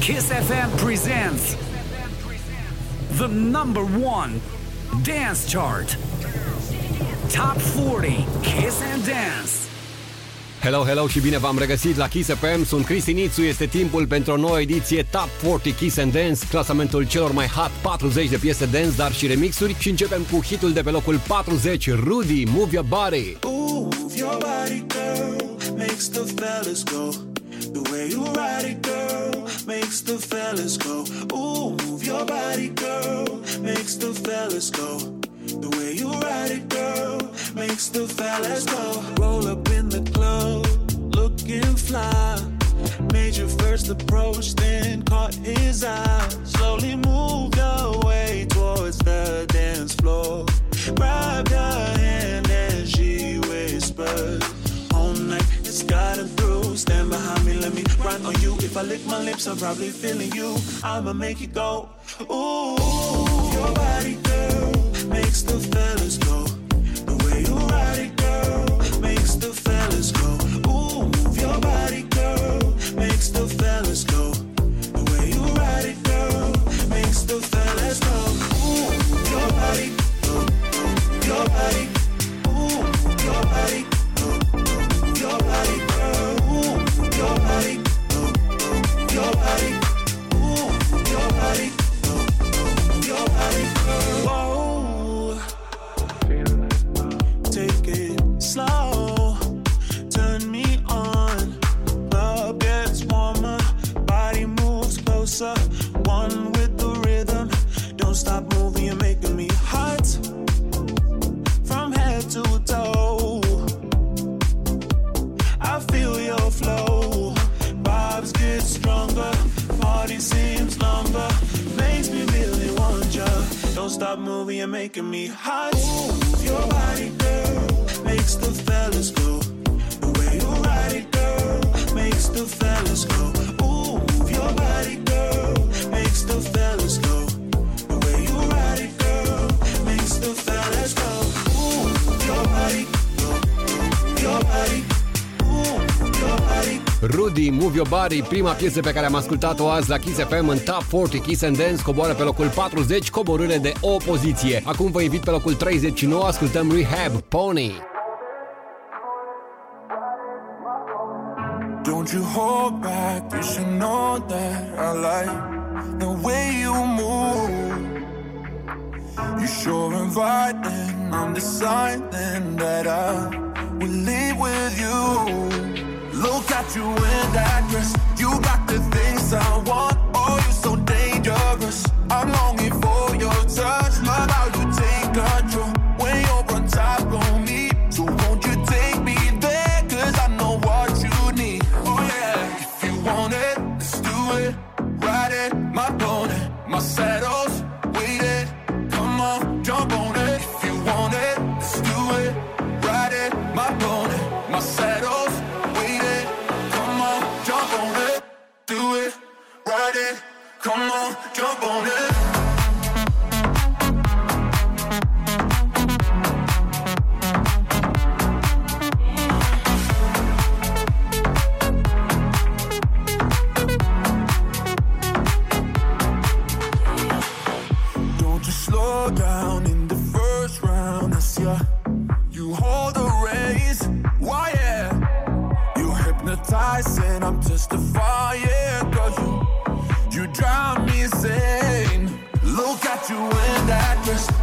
Kiss FM presents the number one dance chart. Top 40 Kiss and Dance. Hello, hello și bine v-am regăsit la Kiss FM. Sunt Cristi Nițu, este timpul pentru o nouă ediție Top 40 Kiss and Dance, clasamentul celor mai hot 40 de piese dance, dar și remixuri și începem cu hitul de pe locul 40, Rudy, Move Your Body. Ooh, move your body, girl, makes the fellas go. The way you ride it, girl, makes the fellas go. Ooh, move your body, girl, makes the fellas go. The way you ride it, girl, makes the fellas go. Roll up in the club, looking fly. Made your first approach, then caught his eye. Slowly moved your way towards the dance floor. Grabbed her hand and she whispered, All night got her through. Stand behind me, let me run on you. If I lick my lips, I'm probably feeling you. I'ma make it go. Ooh, your body, girl makes the fellas go. The way you ride it, girl, makes the fellas go. Ooh, move your body, girl, makes the fellas go. The way you ride it, girl, makes the fellas go. Ooh, your body, your body. Ooh, your body, Stop moving, you're making me hot. Move your body, girl, makes the fellas go. The way you ride it, girl, makes the fellas go. Ooh, your body, girl, makes the fellas go. The way you ride it, girl, makes the fellas go. Ooh, your body, go, your body. Ooh, your body. Rudy, Move Your Body, prima piesă pe care am ascultat-o azi la Kiss FM în Top 40 Kiss and Dance, coboară pe locul 40, coborâre de o poziție. Acum vă invit pe locul 39, ascultăm Rehab, Pony. Don't you hold back, you should know that I like the way you move. You sure inviting, I'm deciding that I will leave with you. Look at you in that dress, you got the things I want. Oh, you're so dangerous. I'm longing for your touch, hypnotizing. I'm testifying. Cause you, you drive me insane. Look at you in that dress.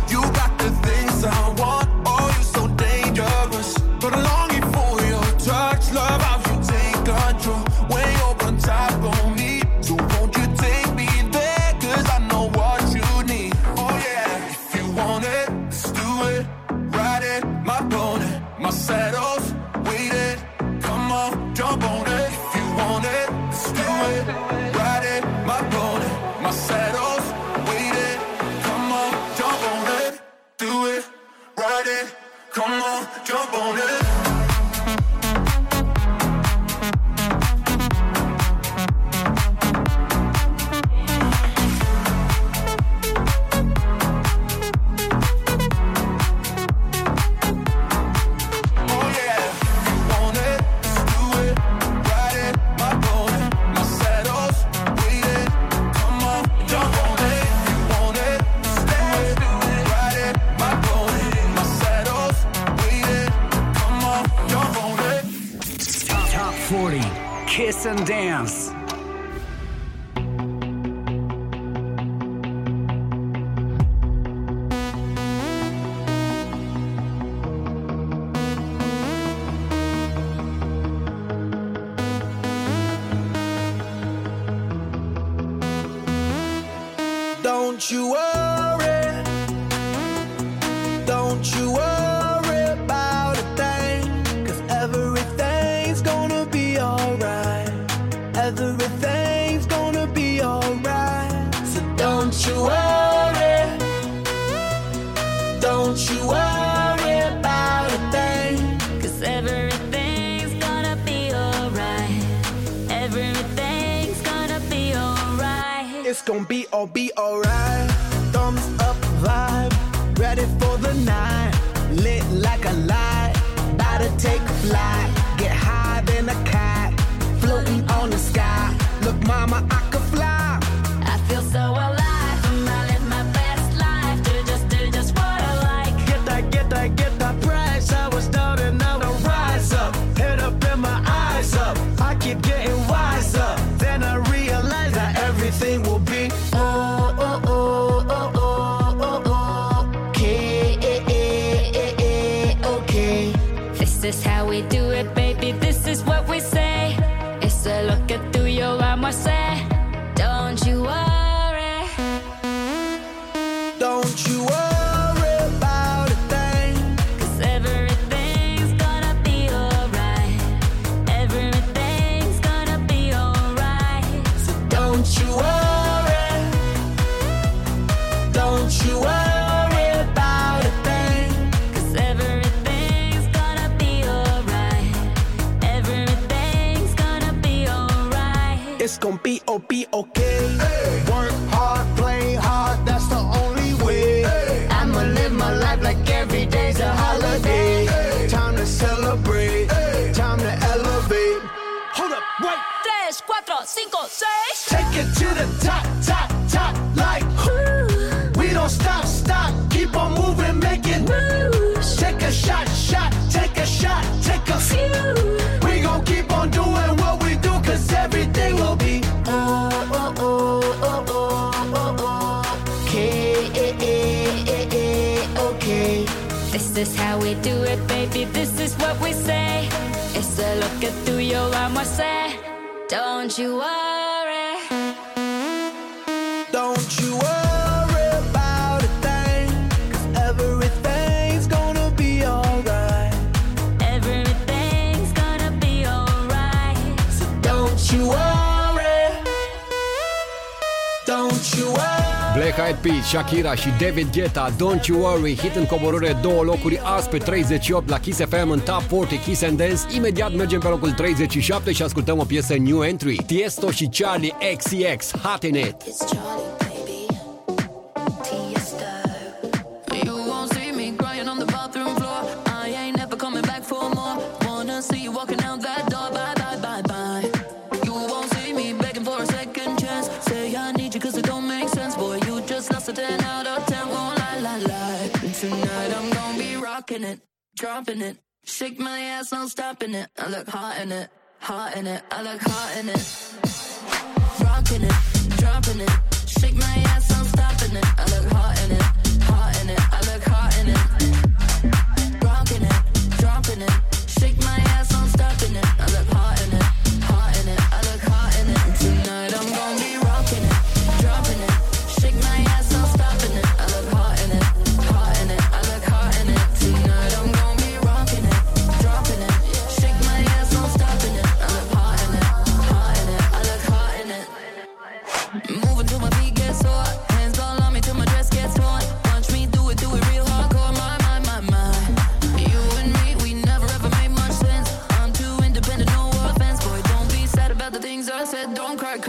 we say is to look at you yo vamos a hacer. Don't you worry. Don't you worry. Black Eyed Peas, Shakira și David Guetta, Don't You Worry, hit în coborâre două locuri azi pe 38 la Kiss FM în Top 40 Kiss and Dance. Imediat mergem pe locul 37 și ascultăm o piesă new entry. Tiesto și Charlie XCX, Hot in It. It's Charlie. rocking it, dropping it. Shake my ass, no stopping it. I look hot in it, hot in it. I look hot in it. Rocking it, dropping it. Shake my ass, no stopping it. I look hot in it, hot in it. I look hot in it. Rocking it, dropping it. Shake my ass, no stopping it. I look hot in it.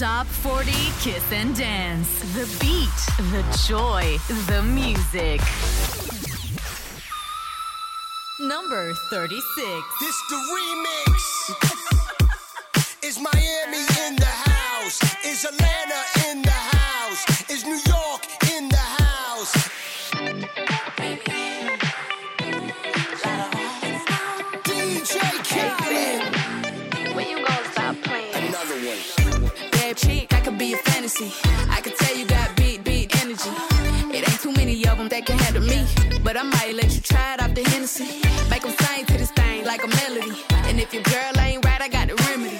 Top 40 Kiss and Dance. The beat, the joy, the music. Number 36. This the remix. Is Miami in the house? Is Atlanta chick, I could a fantasy. I could tell you got big, big energy. It ain't too many of them that can handle me. But I might let you try it off the Hennessy. Make them sing to this thing like a melody. And if your girl ain't right, I got the remedy.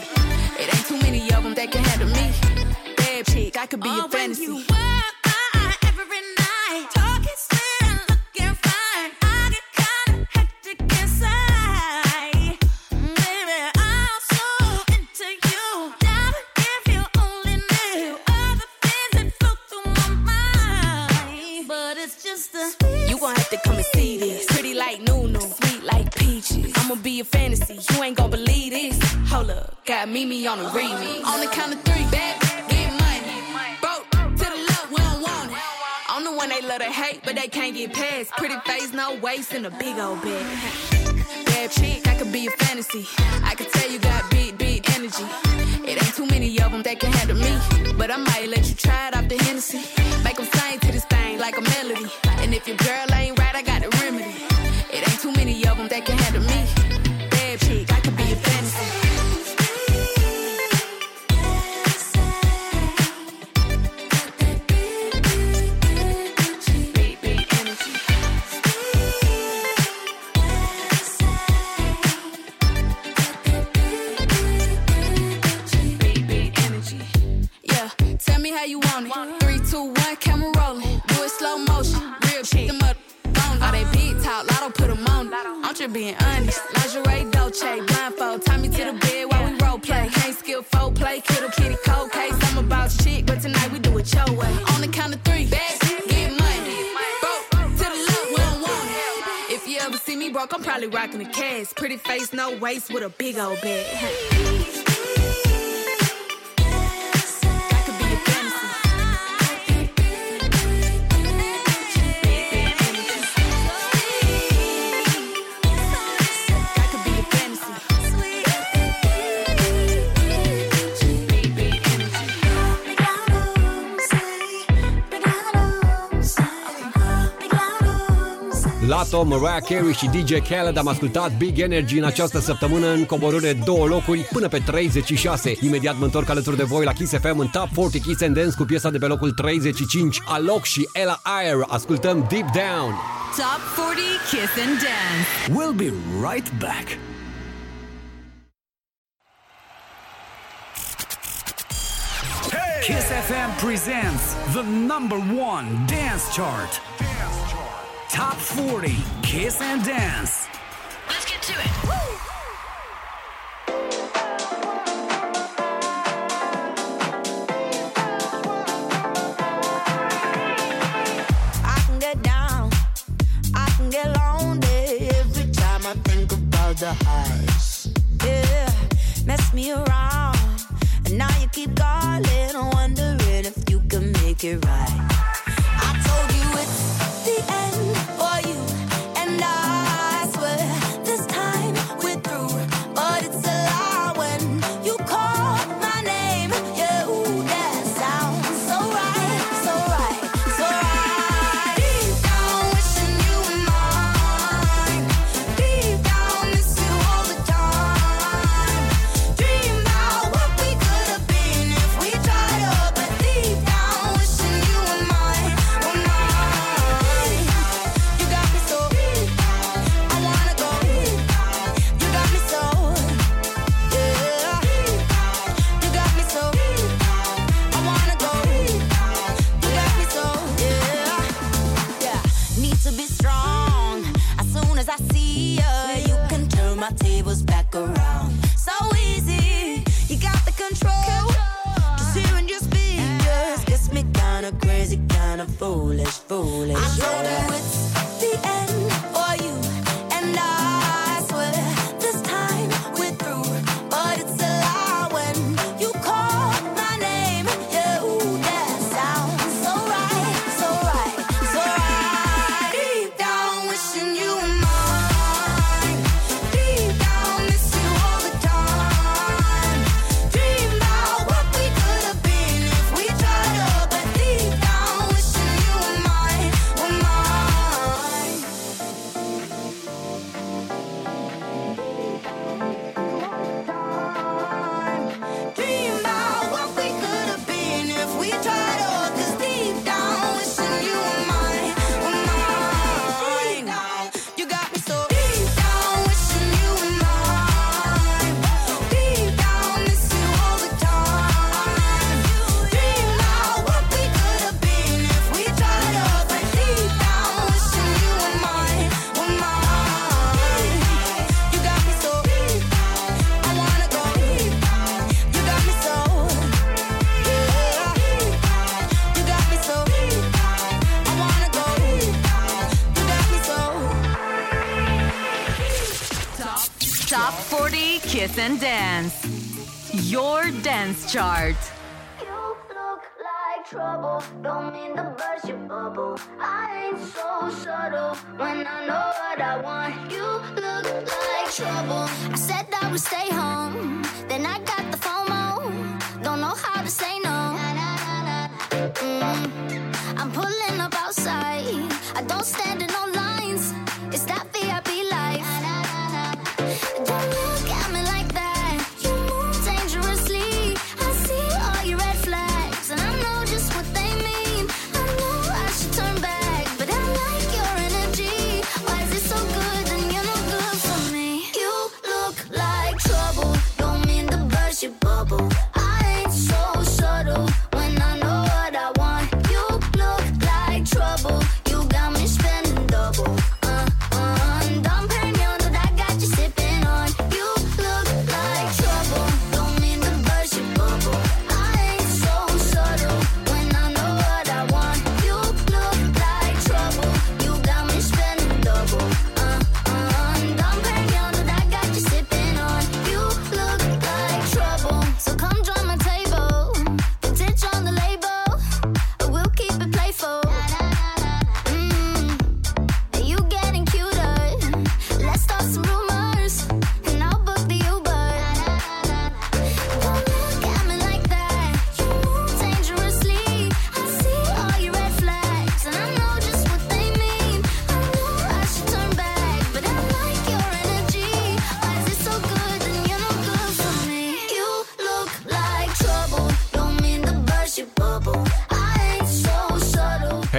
It ain't too many of them that can handle me. Bad chick, I could be a fantasy. I'ma be a fantasy, you ain't gon' believe this. Hold up, got Mimi on the remix. On the count of three, back, get money. Broke to the left, we don't want it. I'm the one they love to hate, but they can't get past. Pretty face, no waist, and a big old bag. Bad chick, I could be a fantasy. I could tell you got big, big energy. It ain't too many of them that can handle me. But I might let you try it off the Hennessy. Make them sing to this thing like a melody. And if your girl ain't right, I got the remedy. It ain't too many of them that can handle me. Just being honest. Lingerie, Dolce, blindfold. Tie me to the bed while we role play. Can't skill folk play, kittle kitty cold case. I'm about shit, but tonight we do it your way. On the count of three, bad get money. Broke to the left, we don't want it. If you ever see me broke, I'm probably rocking a cast. Pretty face, no waist, with a big old bag. Lato, Mariah Carey și DJ Khaled am ascultat Big Energy în această săptămână în coborâre două locuri până pe 36. Imediat mă întorc alături de voi la Kiss FM în Top 40 Kiss and Dance cu piesa de pe locul 35, Alok și Ella Ayer. Ascultăm Deep Down. Top 40 Kiss and Dance. We'll be right back. Kiss FM presents the number one dance chart. Top 40 Kiss and Dance. Let's get to it. I can get down, I can get lonely every time I think about the highs. Yeah, mess me around, and now you keep calling, wondering if you can make it right. The end for you, and I foolish. I told you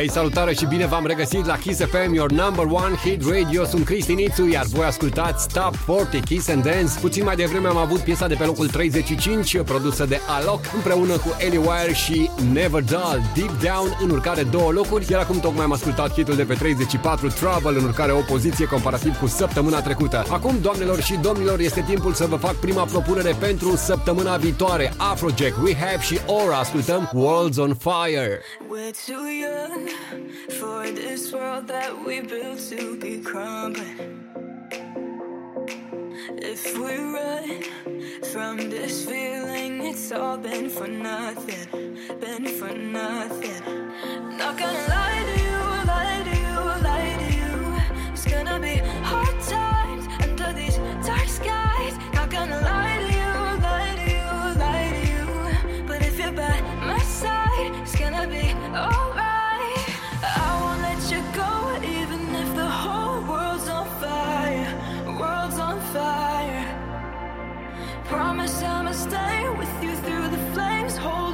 Hei, salutare și bine v-am regăsit la Kiss FM, your number one hit radio. Sunt Cristi Nițu, iar voi ascultați Top 40 Kiss and Dance. Puțin mai devreme am avut piesa de pe locul 35, produsă de Alok, împreună cu Ellie Wire și Never Dull, Deep Down, în urcare două locuri. Iar acum tocmai am ascultat hitul de pe 34, Trouble, în urcare o poziție comparativ cu săptămâna trecută. Acum, doamnelor și domnilor, este timpul să vă fac prima propunere pentru săptămâna viitoare. Afrojack, Rehab și Aura ascultăm Worlds on Fire. We're too all been for nothing.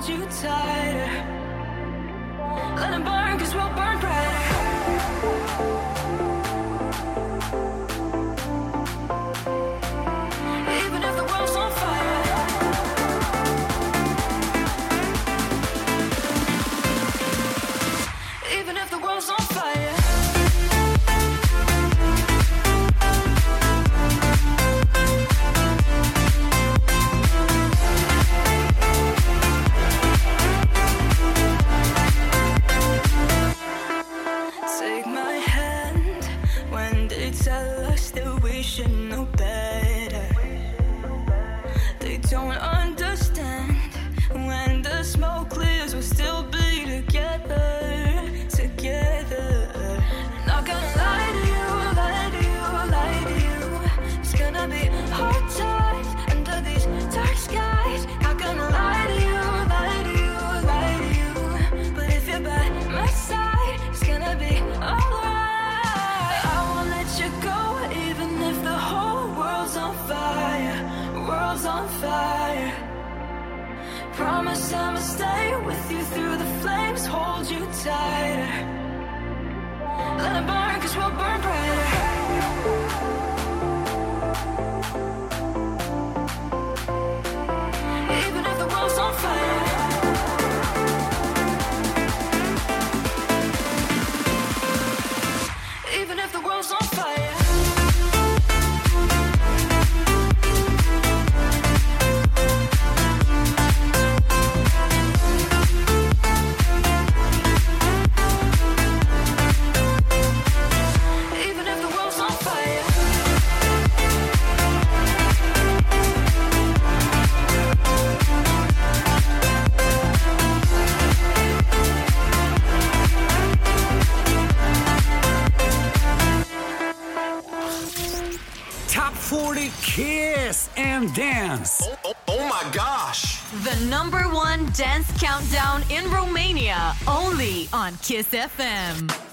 you tighter. Let them burn, cause we'll burn. desire KISS FM.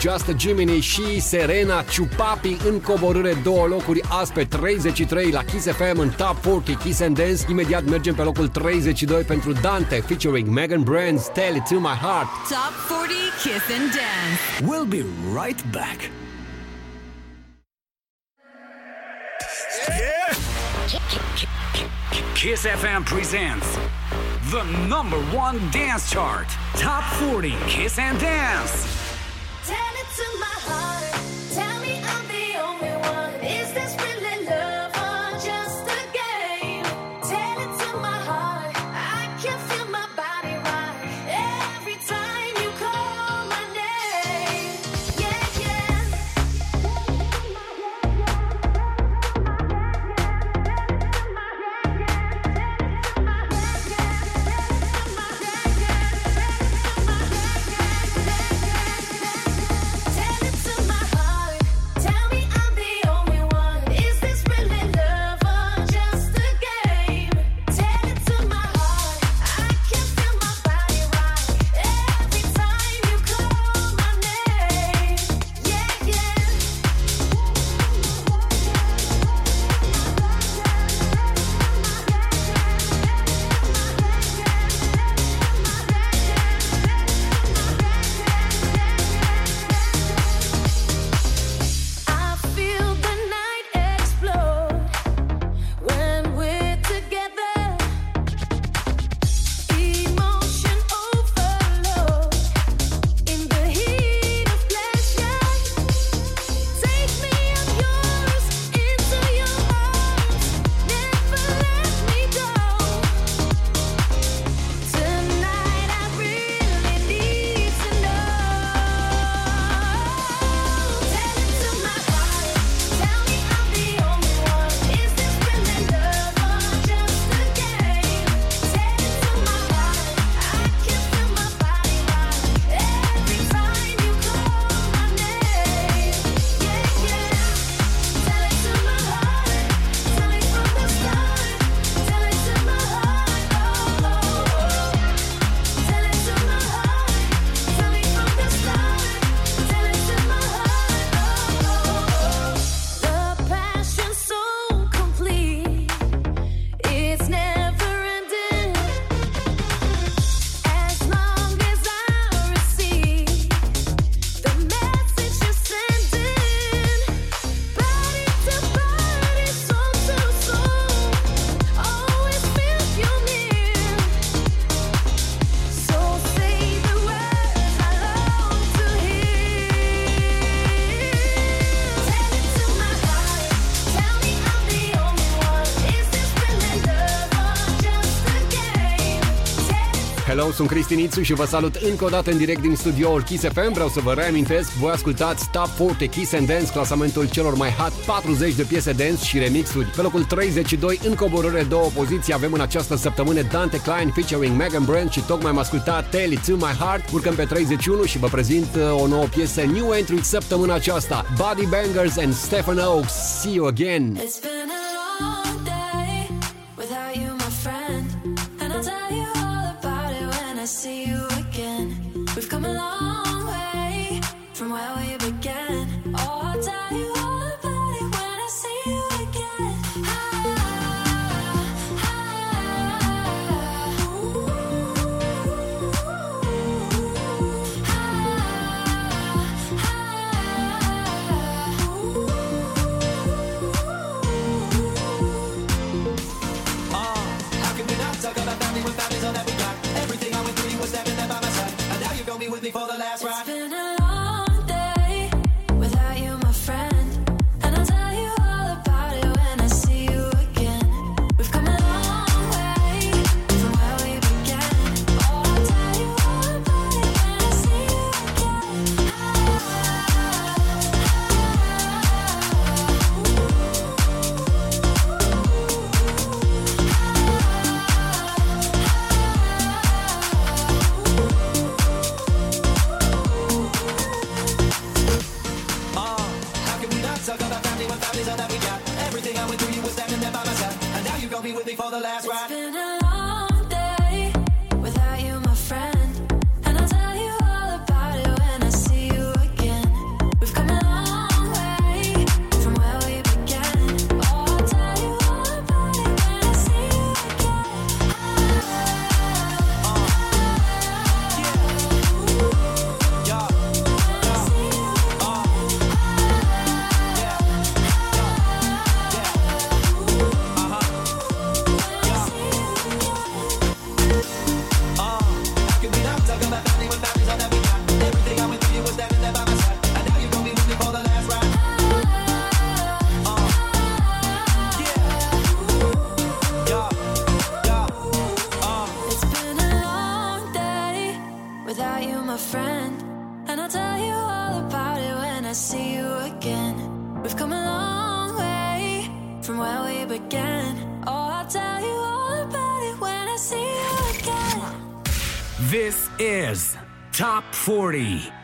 Just a Jiminy și Serena Ciupapi în coborâre două locuri azi pe 33 la Kiss FM în Top 40 Kiss and Dance. Imediat mergem pe locul 32 pentru Dante featuring Megan Brands Tell It To My Heart. Top 40 Kiss and Dance. We'll be right back. Kiss FM presents the number one dance chart, Top 40 Kiss and Dance. sunt Cristi Nițu și vă salut încă o dată în direct din studioul Kiss FM. Vreau să vă reamintesc, voi ascultați Top 40 Kiss and Dance, clasamentul celor mai hot 40 de piese dance și remixuri. Pe locul 32, în coborâre două poziții, avem în această săptămână Dante Klein featuring Megan Brand și tocmai am ascultat Tell It To My Heart. Urcăm pe 31 și vă prezint uh, o nouă piesă New Entry săptămâna aceasta. Body Bangers and Stephen Oaks, See You Again. It's been a long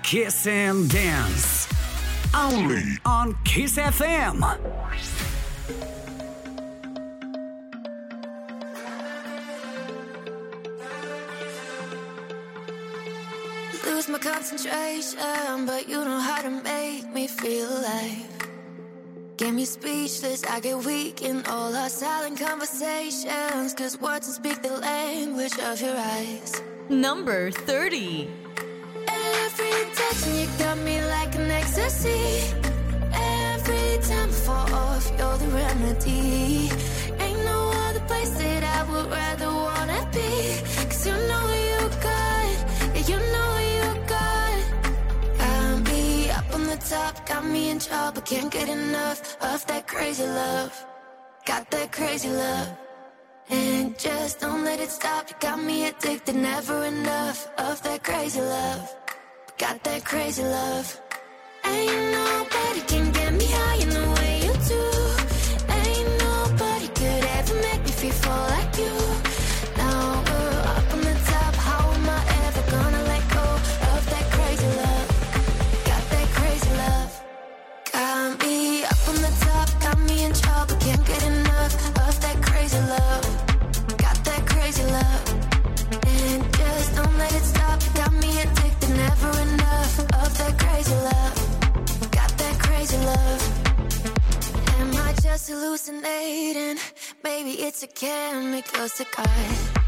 Kiss and Dance. Only on Kiss FM. Lose my concentration, but you know how to make me feel alive. Get me speechless, I get weak in all our silent conversations. Cause words don't speak the language of your eyes. Number 30 touching you got me like an ecstasy. Every time I fall off, you're the remedy. Ain't no other place that I would rather wanna be. Cause you know what you got, yeah, you know you got. Got me up on the top, got me in trouble, can't get enough of that crazy love. Got that crazy love. And just don't let it stop. You got me addicted, never enough of that crazy love. Got that crazy love. Ain't nobody can get Jessica.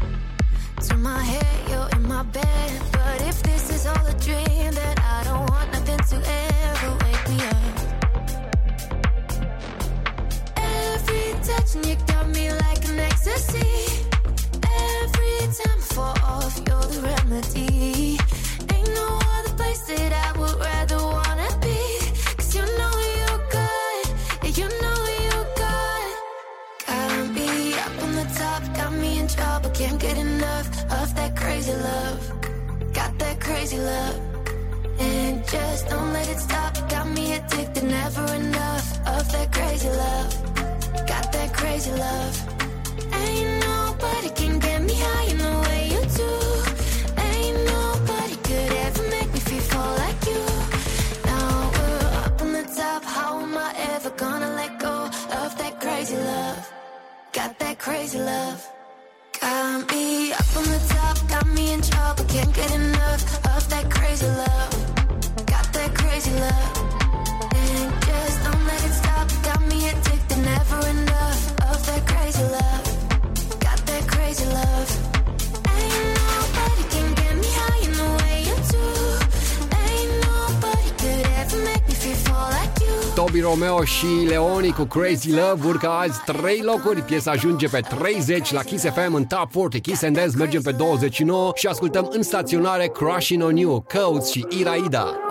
Romeo și Leoni cu Crazy Love urcă azi 3 locuri. Piesa ajunge pe 30 la Kiss FM în Top 40. Kiss and Dance mergem pe 29 și ascultăm în staționare Crushing on You, Coates și Iraida.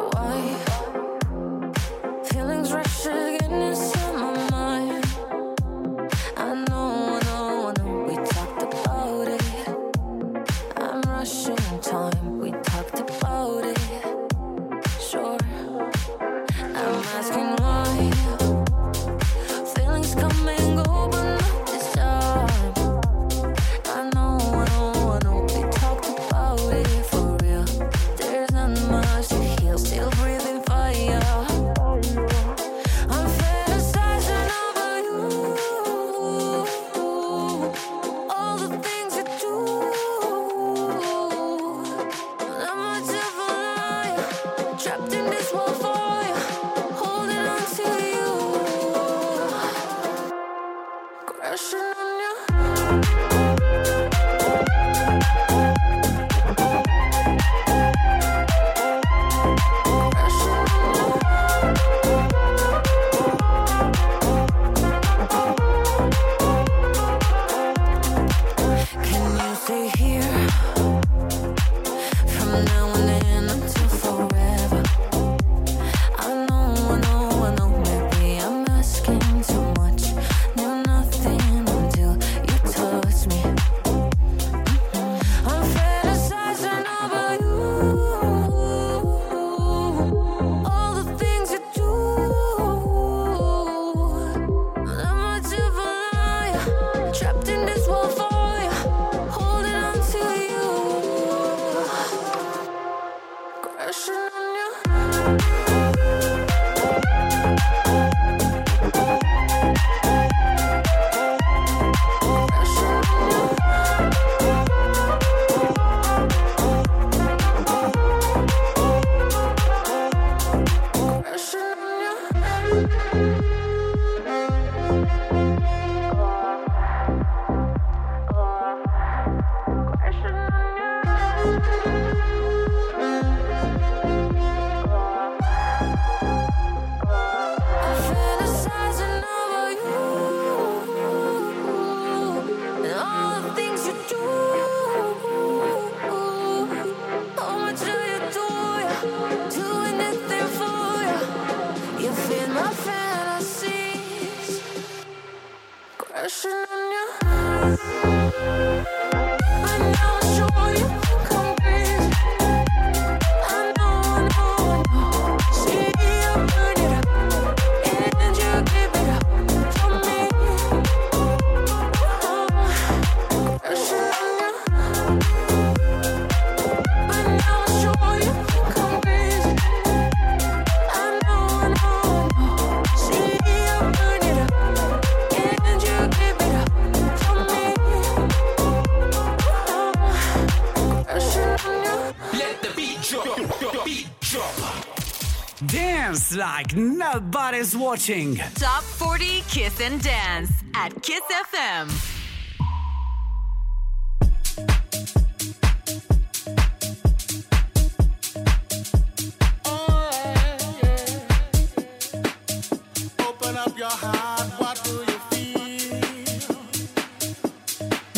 is watching Top 40 Kiss and Dance at Kiss FM.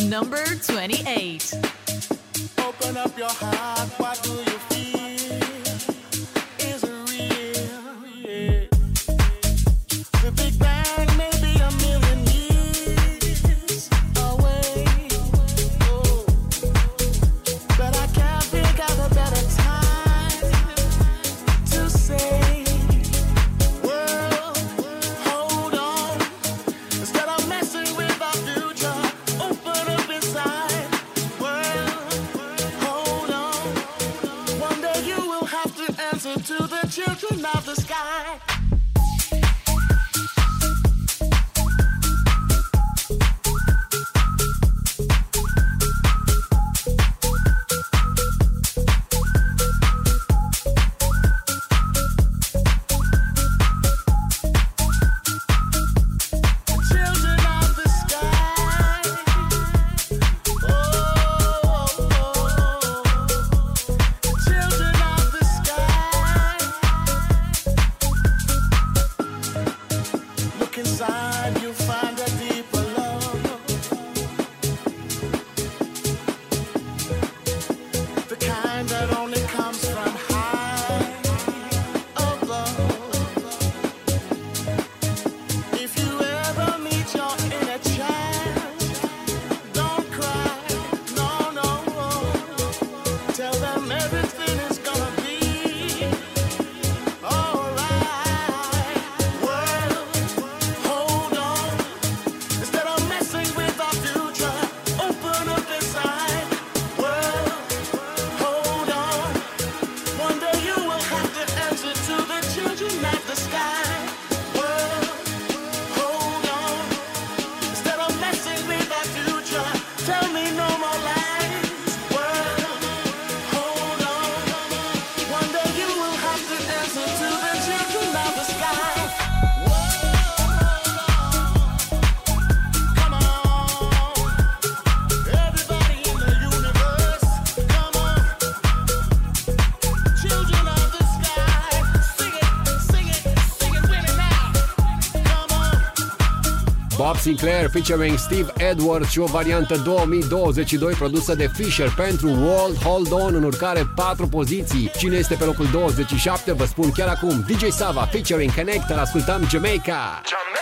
number 28. Bob Sinclair featuring Steve Edwards și o variantă 2022 produsă de Fisher pentru World Hold On în urcare 4 poziții. Cine este pe locul 27 vă spun chiar acum. DJ Sava featuring Connector, ascultăm Jamaica. Jamaica.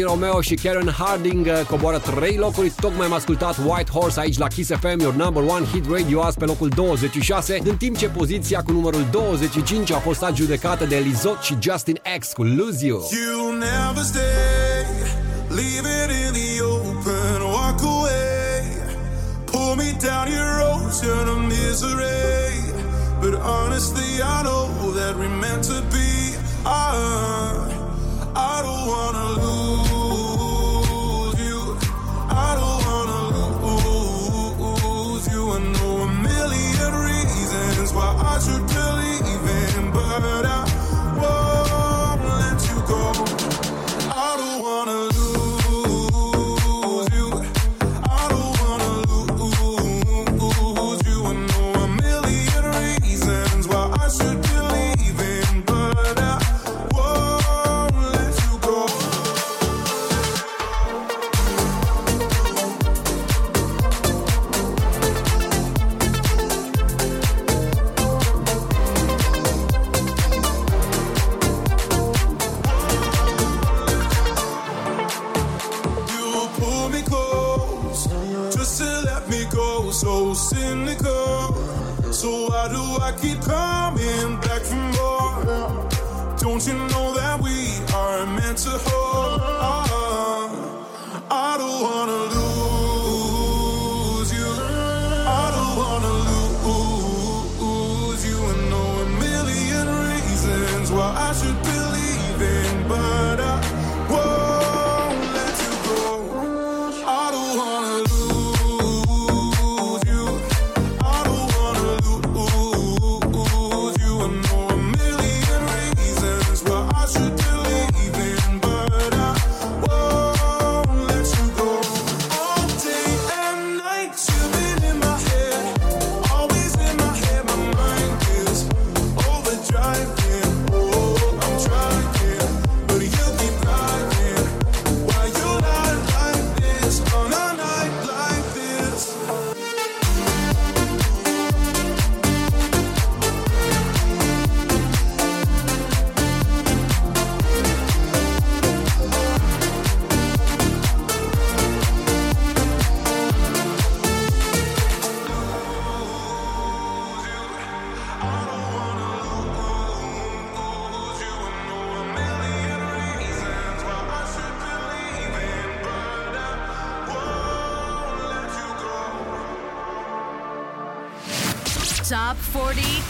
Bobby Romeo și Karen Harding uh, coboară 3 locuri. Tocmai am ascultat White Horse aici la Kiss FM, your number one hit radio azi pe locul 26, în timp ce poziția cu numărul 25 a fost adjudecată de Lizot și Justin X cu Lose You. You'll never stay, leave it in the open, walk away, pull me down your ocean of misery. But honestly, I know that we're meant to be. I, I don't wanna lose.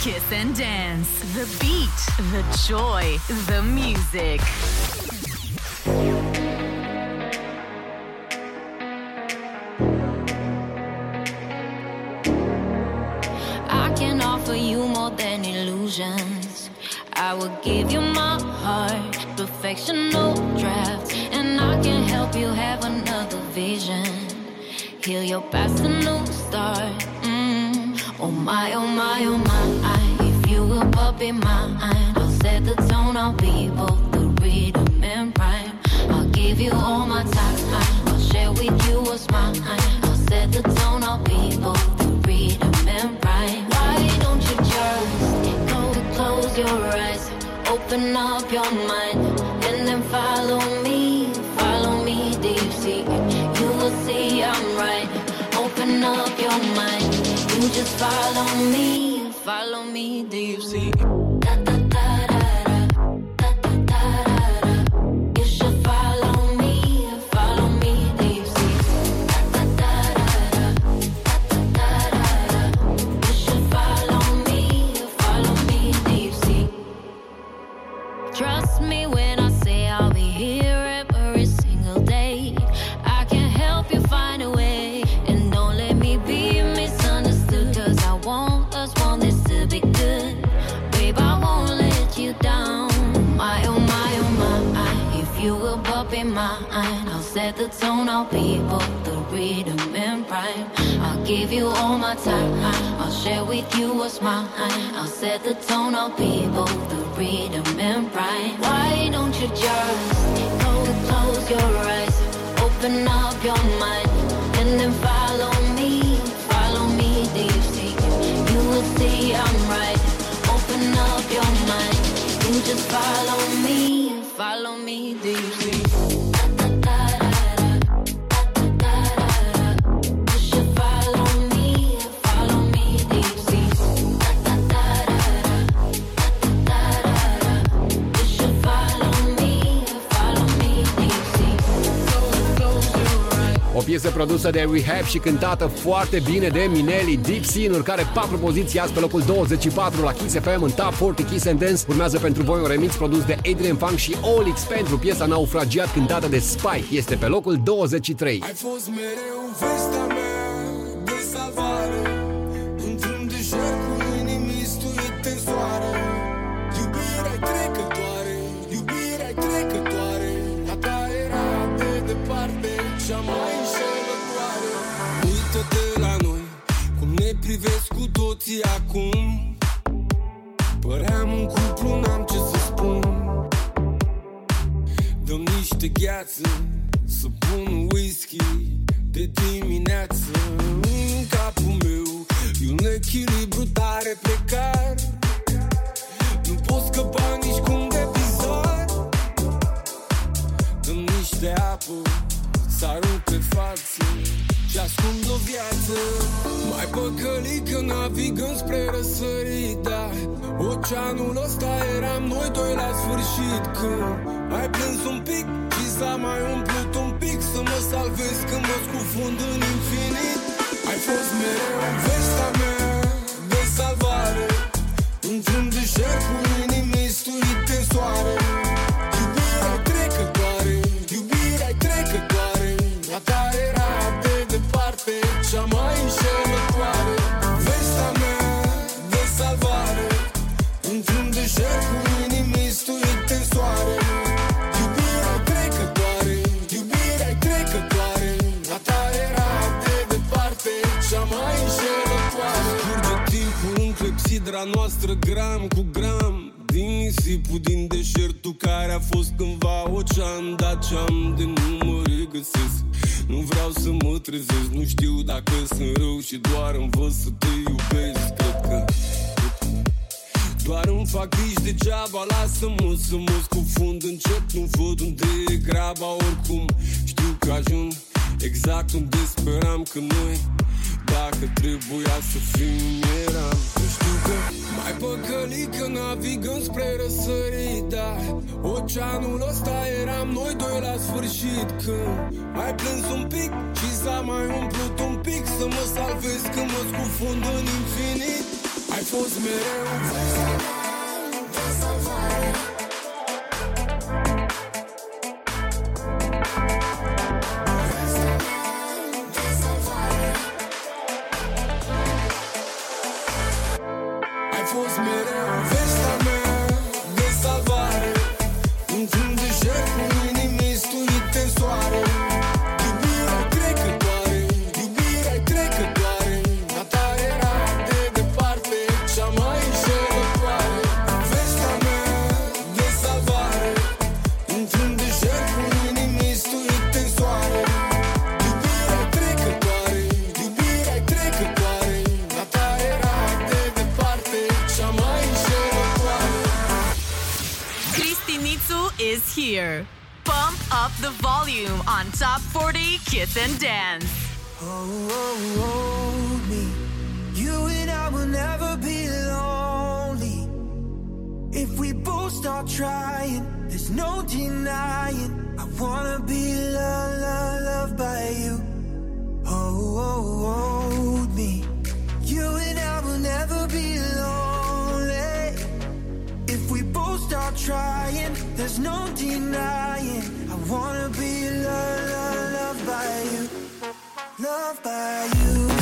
Kiss and Dance. The beat, the joy, the music. Mine, I'll set the tone. I'll be both the rhythm and rhyme. I'll give you all my time. I'll share with you what's mine. I'll set the tone. I'll be both the rhythm and rhyme. Why don't you just go close your eyes, open up your mind, and then follow me, follow me deep sea. You will see I'm right. Open up your mind, you just follow me, I'll be both the rhythm and rhyme. I'll give you all my time. I'll share with you what's mine. I'll set the tone. I'll be both the rhythm and rhyme. Why don't you just go close your eyes, open up your mind, and then follow me, follow me deep sea. You will see I'm right. Open up your mind, you just follow me, follow me deep sea. O piesă produsă de Rehab și cântată foarte bine de Minelli Deep Sea, în urcare 4 poziții azi pe locul 24 la Kiss FM în Top 40 Kiss and Dance. Urmează pentru voi un remix produs de Adrian Funk și Olix pentru piesa Naufragiat cântată de Spike. Este pe locul 23. Ai fost mereu vesta mea de salvare Într-un deșert cu inimi stuite în soare Iubirea trecătoare, iubirea trecătoare A ta era de departe cea mai privesc cu toții acum. Păream un cuplu, n-am ce să spun. Dăm niște gheață Să pun whisky de dimineață În capul meu. E un echilibru tare precar. Nu pot scăpa nici cum de bizar Dăm niște apă Să arunc pe față Și ascund o viață Mai păcălit că navigăm spre răsărit Dar oceanul ăsta eram noi doi la sfârșit. Când ai plâns un pic și s-a mai umplut un pic Să mă salvez când mă scufund în infinit. Ai fost mereu vesta mea de salvare Într-un deșert cu inimi stuite în soare clepsidra noastră gram cu gram Din nisipul din deșertul care a fost cândva ocean Dar ce-am de nu mă regăsesc. Nu vreau să mă trezesc, nu știu dacă sunt rău Și doar învăț să te iubesc. Cred că doar îmi fac griji degeaba Lasă-mă să mă scufund încet Nu văd unde e graba Oricum. Știu că ajung exact unde speram că noi Dacă trebuia să fim eram. Nu știu că mai păcălit că navigăm spre răsărit Dar oceanul ăsta eram noi doi la sfârșit Când ai plâns un pic și s-a mai umplut un pic Să mă salvez când mă scufund în infinit. Ai fost mereu. Ai is here. Bump up the volume on Top 40 Kiss and Dance. Oh, hold me. You and I will never be lonely. If we both start trying, there's no denying. I wanna be loved, loved, loved by you. Oh, oh, hold me. You and I will never be lonely. Start trying, there's no denying. I wanna be loved, loved, loved by you. Loved by you.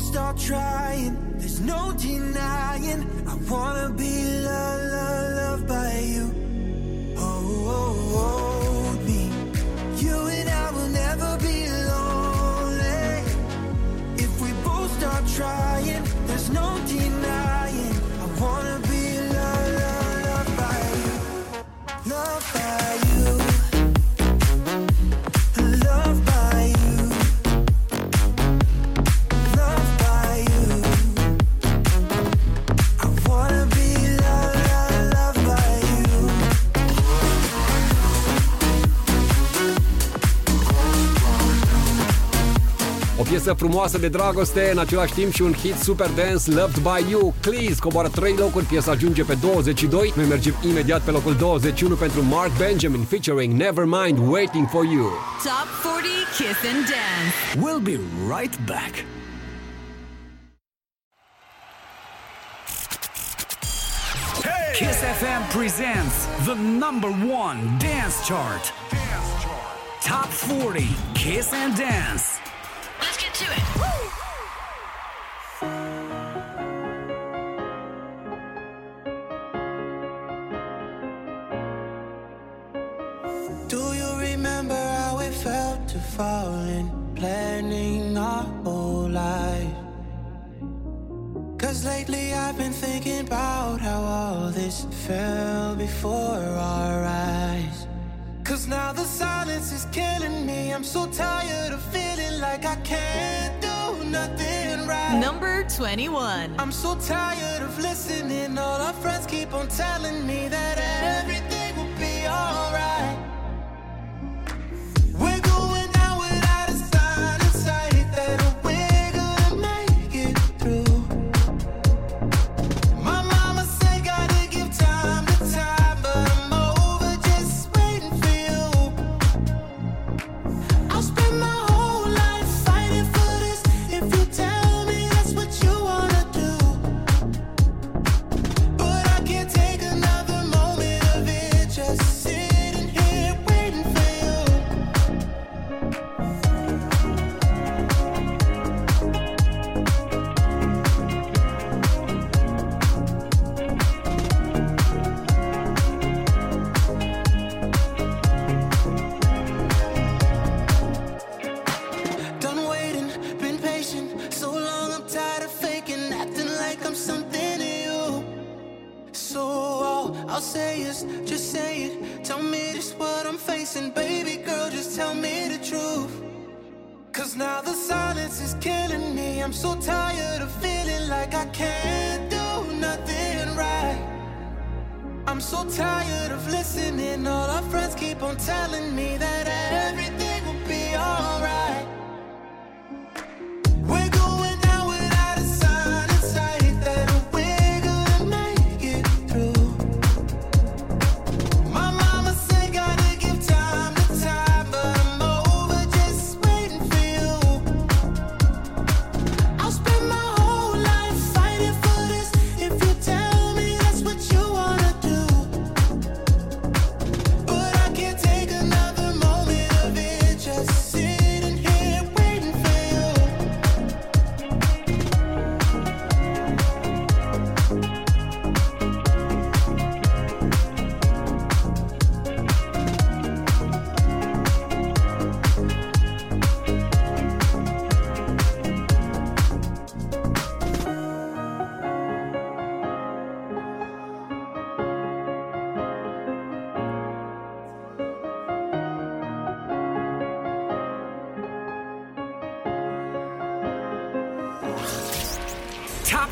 Both start trying, there's no denying. I wanna be loved, loved, loved by you. Oh, oh, hold piesă frumoasă de dragoste, în același timp și un hit super dance, Loved by You. Please coboară 3 locuri, piesa ajunge pe 22. Noi mergem imediat pe locul 21 pentru Mark Benjamin featuring Nevermind Waiting for You. Top 40 Kiss and Dance. We'll be right back. Kiss FM presents the number one dance chart. Top 40 Kiss and Dance. To it. Do you remember how it felt to fall in planning our whole life? Cause lately I've been thinking about how all this fell before our eyes. Cause now the silence is killing me. I'm so tired of feeling like I can't do nothing right. Number 21. I'm so tired of listening. All our friends keep on telling me that everything will be alright. I'm so tired of feeling like I can't do nothing right. I'm so tired of listening. All our friends keep on telling me that everything will be alright.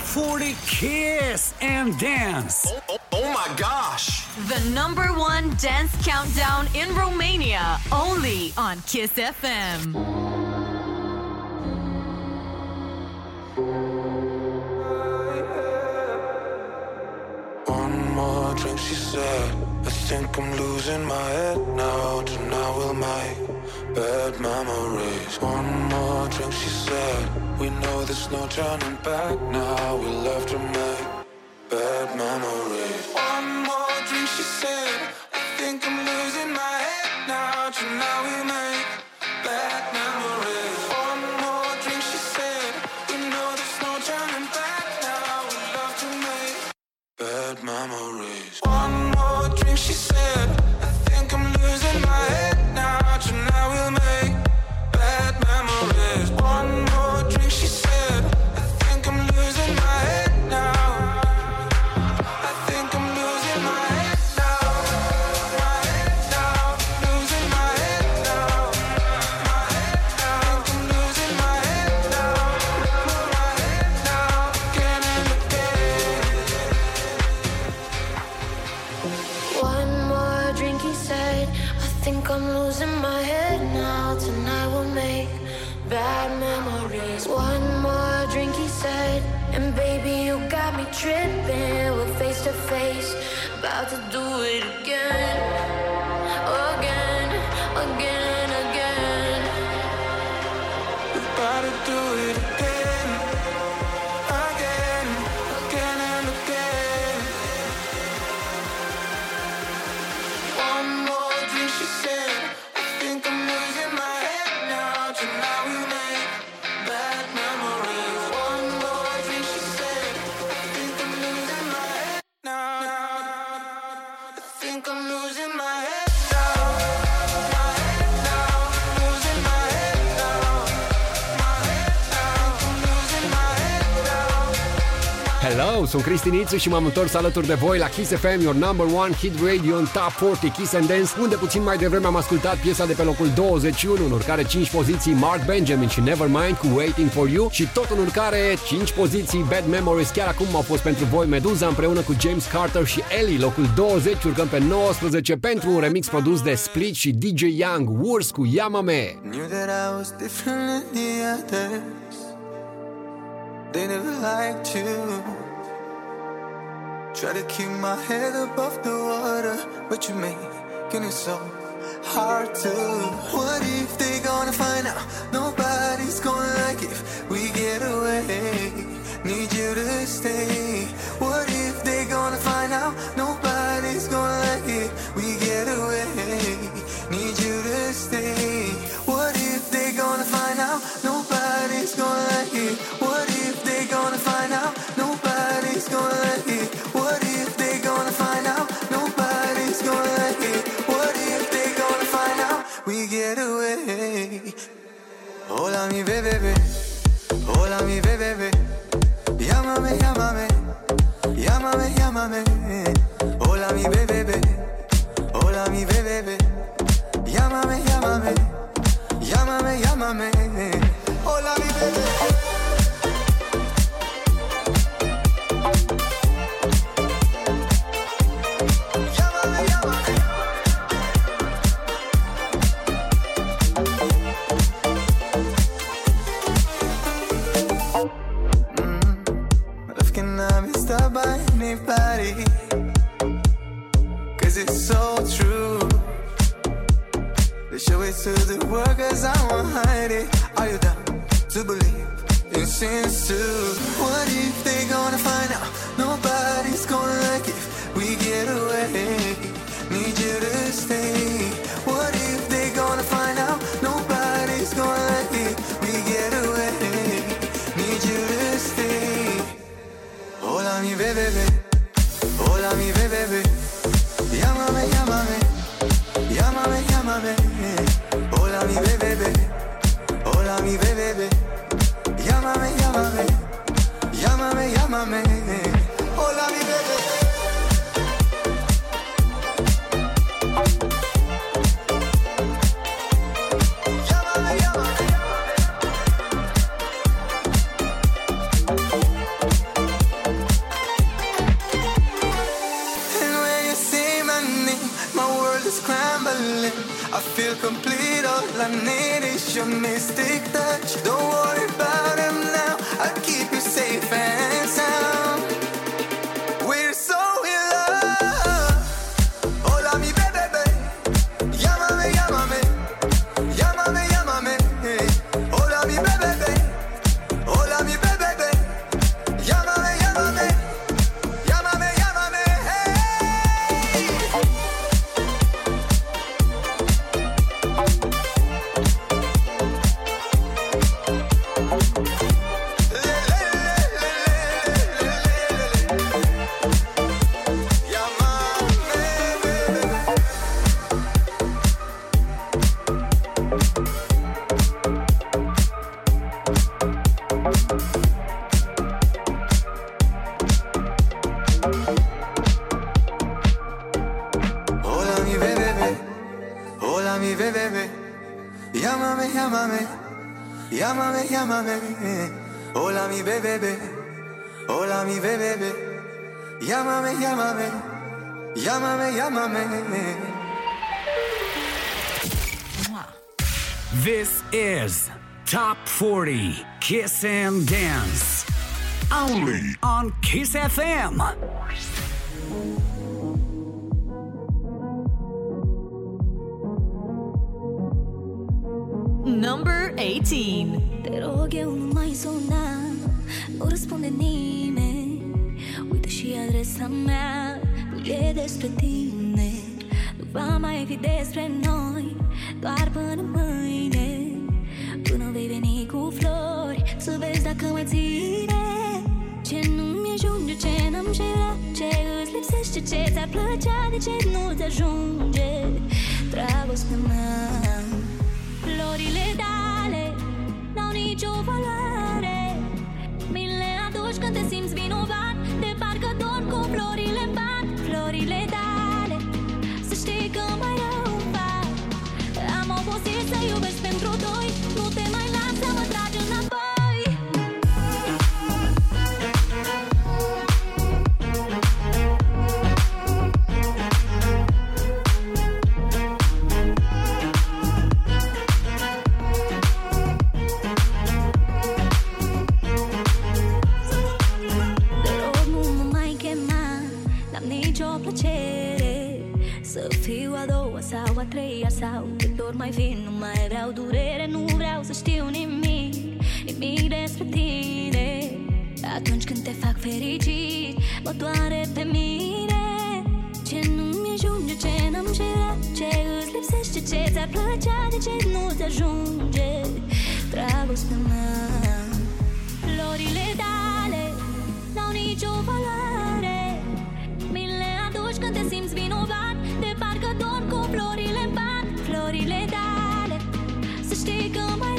40 Kiss and Dance. Oh, oh, oh my gosh. The number one dance countdown in Romania, only on Kiss FM. One more drink, she said. I think I'm losing my head now. Tonight we'll make bad One more drink, she said. We know there's no turning back now. We'll have to make sunt Cristi Nițu și m-am întors alături de voi la Kiss FM, your number one hit radio în Top 40 Kiss and Dance, unde puțin mai devreme am ascultat piesa de pe locul 21, în urcare 5 poziții Mark Benjamin și Nevermind cu Waiting for You și tot în urcare 5 poziții Bad Memories, chiar acum au fost pentru voi Meduza împreună cu James Carter și Ellie, locul 20, urcăm pe 19 pentru un remix produs de Split și DJ Young, Wurs cu Yamame. Knew that I was different than the others. They never liked you. Try to keep my head above the water, but you making it so hard to. What if they gonna find out? Nobody's gonna like if we get away. Need you to stay. What if they gonna find out? Nobody's mi bebé, hola mi bebé. llámame, llámame. This is Top 40 Kiss and Dance. Only on Kiss FM. durerea sau cât ori mai vin Nu mai vreau durere, nu vreau să știu nimic Nimic despre tine Atunci când te fac fericit Mă doare pe mine Ce nu-mi ajunge, ce n-am cerat Ce îți lipsește, ce ți-ar plăcea De ce nu-ți ajunge. Dragostea mea Florile tale N-au nicio valoare Mi le aduci când te simți vinovat De parcă dor cu florile take all my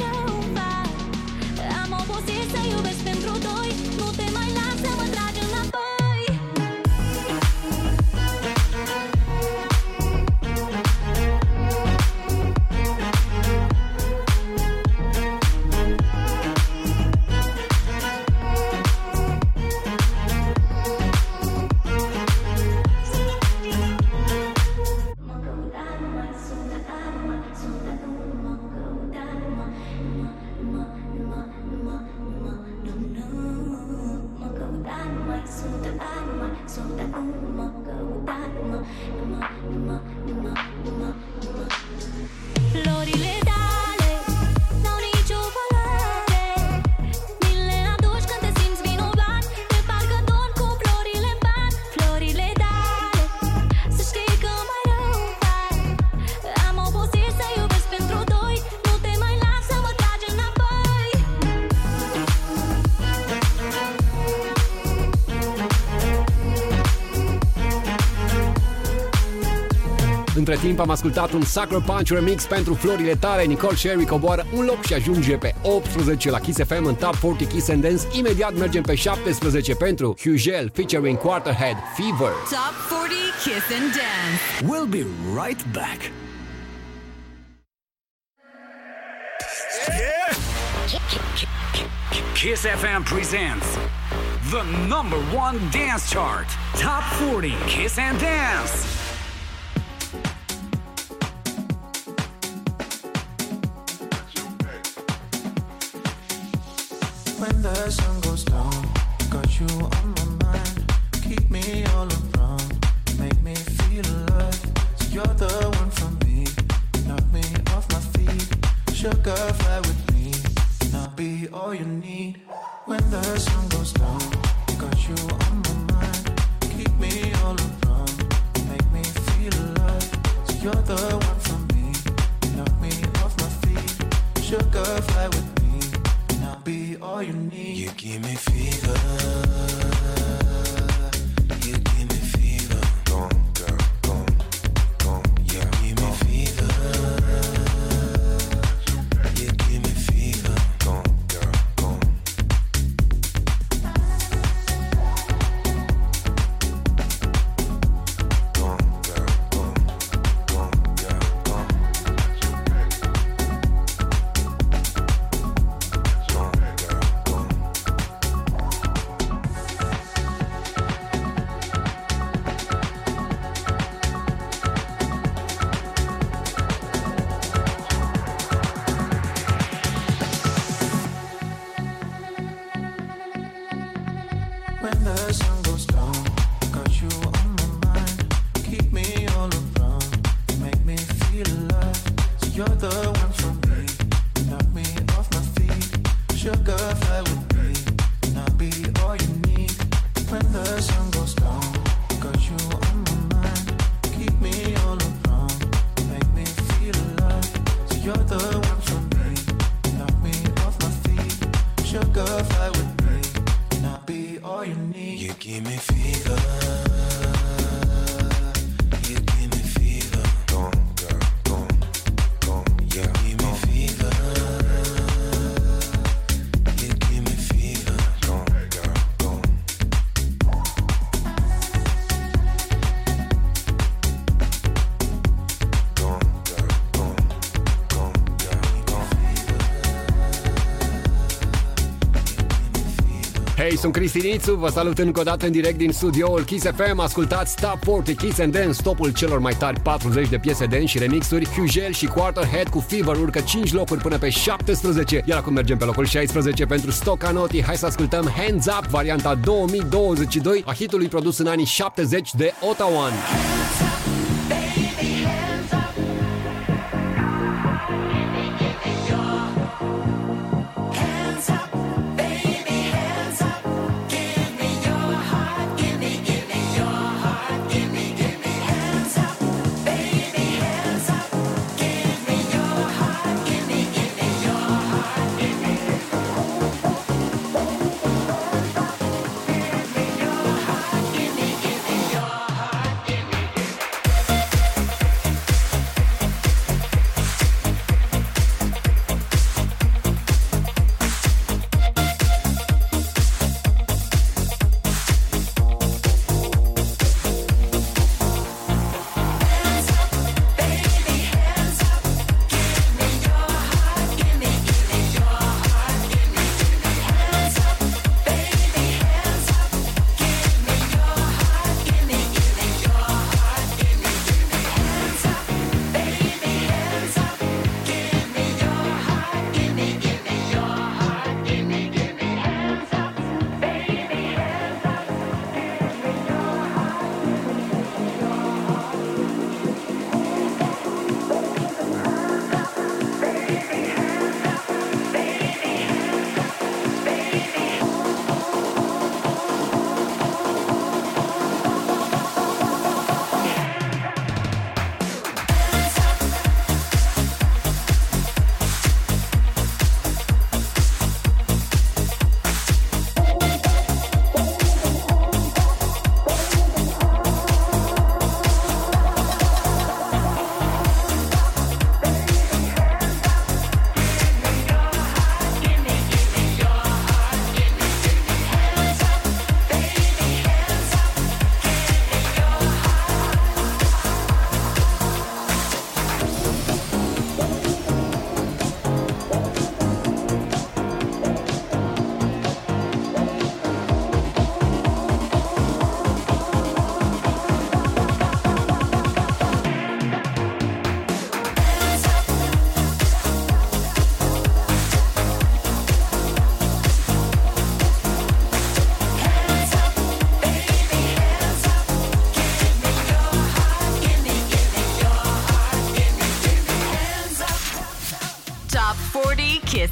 Între timp am ascultat un Sucker Punch remix pentru florile tale. Nicole Sherry coboară un loc și ajunge pe 18 la Kiss FM în Top 40 Kiss and Dance. Imediat mergem pe 17 pentru Hugel featuring Quarterhead Fever. Top 40 Kiss and Dance. We'll be right back. Kiss FM presents the number one dance chart. Top 40 Kiss and Dance. You're the Hei, sunt Cristinițu, vă salut încă o dată în direct din studioul Kiss FM. Ascultați Top 40 Kiss and Dance, topul celor mai tari 40 de piese dance și remixuri. Hugel și Quarterhead cu Fever urcă 5 locuri până pe 17. Iar acum mergem pe locul 16 pentru Stocanotti. Hai să ascultăm Hands Up, varianta 2022 a hitului produs în anii 70 de Ottawa. if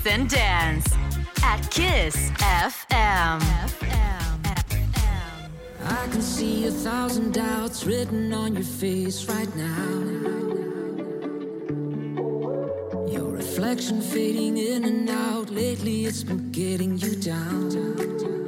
and dance at Kiss FM. I can see a thousand doubts written on your face right now. Your reflection fading in and out. Lately, it's been getting you down.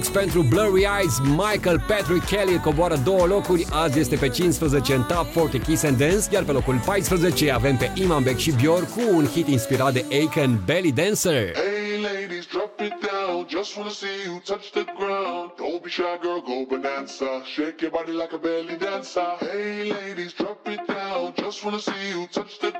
remix pentru Blurry Eyes, Michael Patrick Kelly coboară două locuri, azi este pe 15 în Top 40 Kiss and Dance, iar pe locul 14 avem pe Iman Beck și Bjork cu un hit inspirat de Aiken Belly Dancer. Hey ladies, drop it down, just wanna see you touch the ground. Don't be shy girl, go bonanza, shake your body like a belly dancer. Hey ladies, drop it down, just wanna see you touch the ground.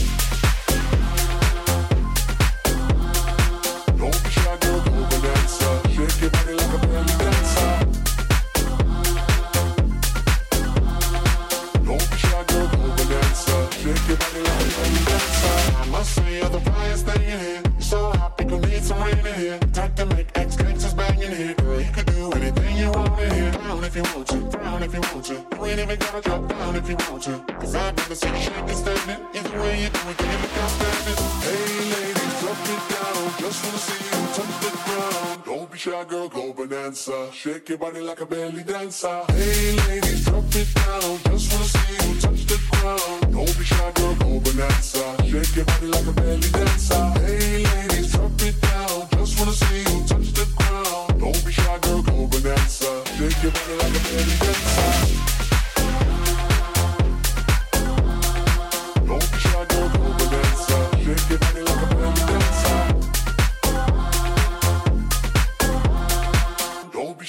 Ain't gotta drop down if you want to. Cause I'd rather see you shaking, standing. Either way you do it, can look outstanding? Hey ladies, drop it down. Just wanna see you touch the ground. Don't be shy, girl, go bonanza. Shake your body like a belly dancer. Hey ladies, drop it down. Just wanna see you touch the ground. Don't be shy, girl, go bonanza. Shake your body like a belly dancer. Hey ladies, drop it down. Just wanna see you touch the ground. Don't be shy, girl, go bonanza. Shake your body like a belly dancer.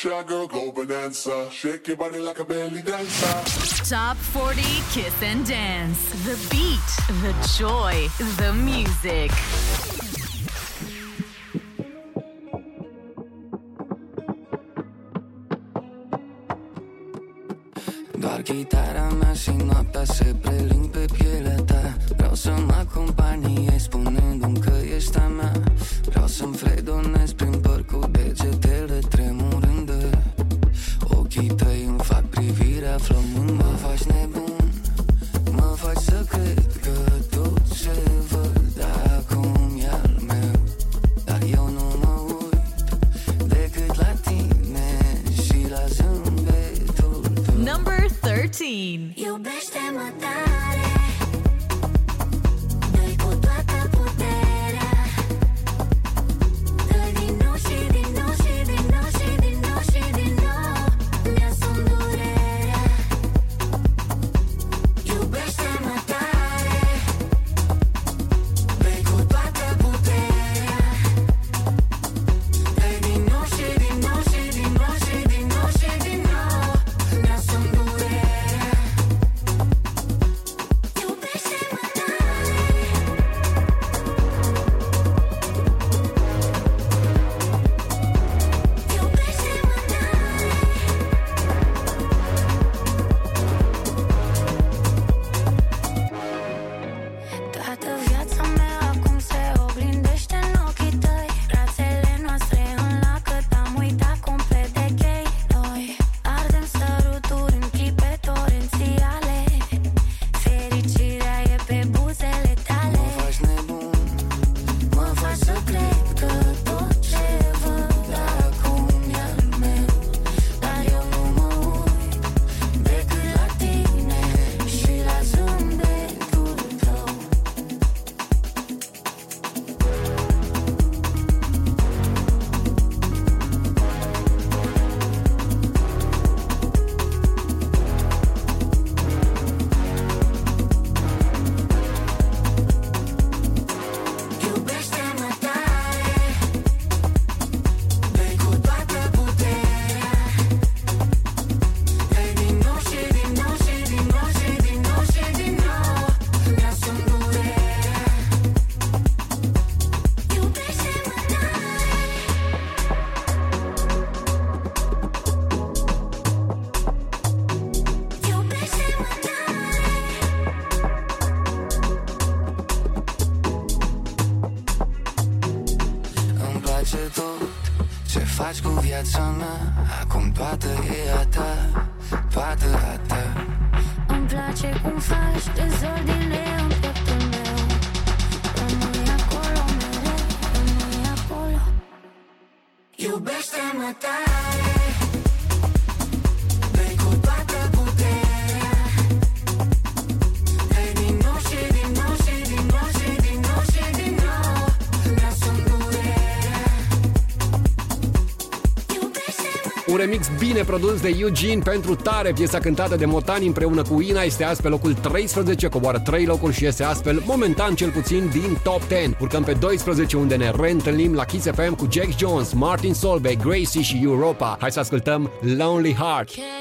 Don't be shy, girl, go bonanza. Shake your body like a belly dancer. Top 40 Kiss and Dance. The beat, the joy, the music. Doar chitara mea și noaptea se preling pe pielea ta Vreau să mă acompaniezi spunându-mi că ești a mea remix bine produs de Eugene pentru Tare, piesa cântată de Motani împreună cu Ina, este azi pe locul 13, coboară 3 locuri și este astfel momentan cel puțin din top 10. Urcăm pe 12 unde ne reîntâlnim la Kiss FM cu Jack Jones, Martin Solveig, Gracie și Europa. Hai să ascultăm Lonely Heart. Can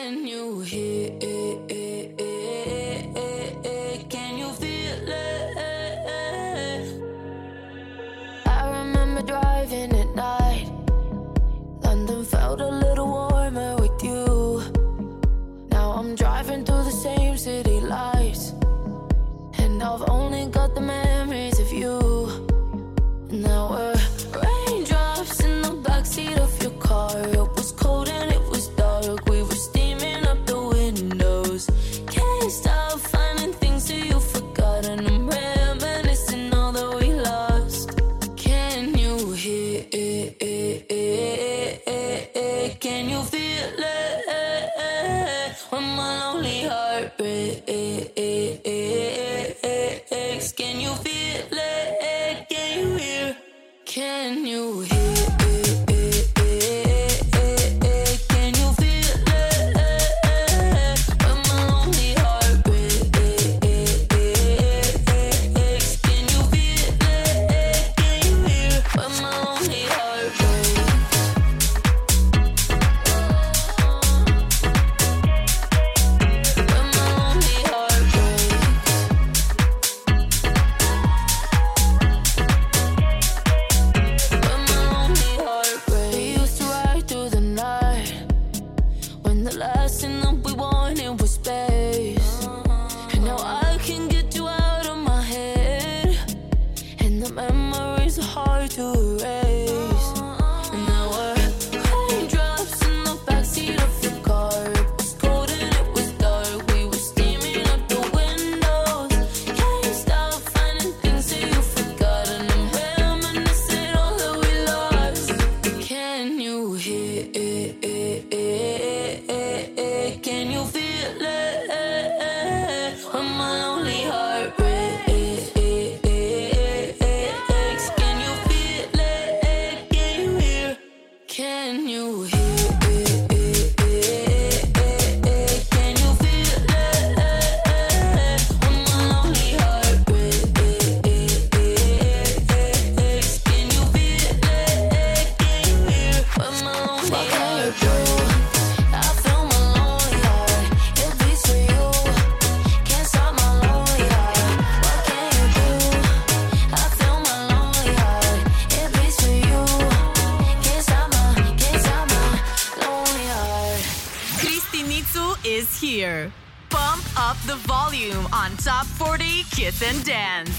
Bump up the volume on Top 40 Kiss and Dance.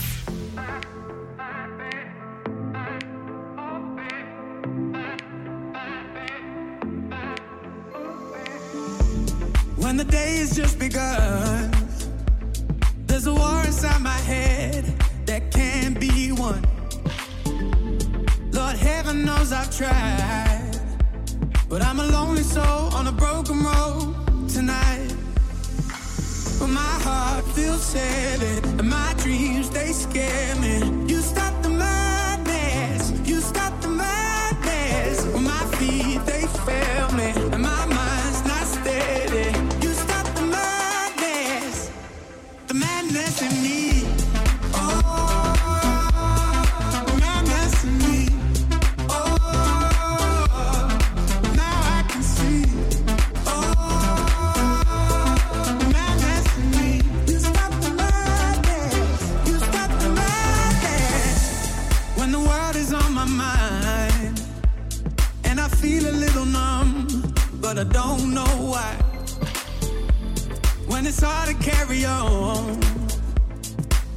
When the day has just begun, there's a war inside my head that can't be won. Lord, heaven knows I've tried, but I'm a lonely soul on a broken road tonight but my heart feels sad and my dreams they scare me. hard to carry on.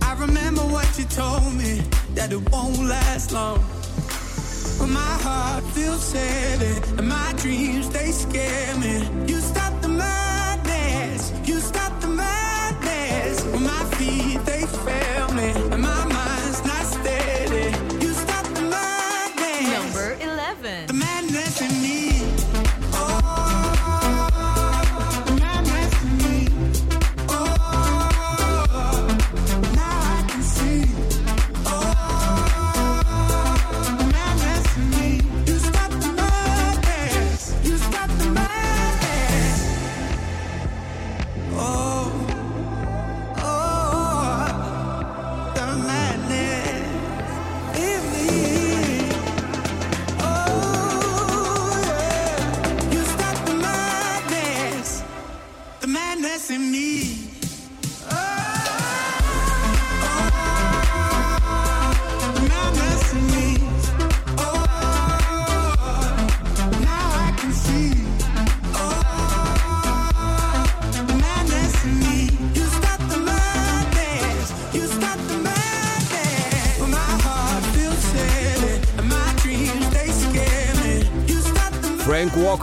I remember what you told me that it won't last long. But my heart feels heavy and my dreams they scare me. You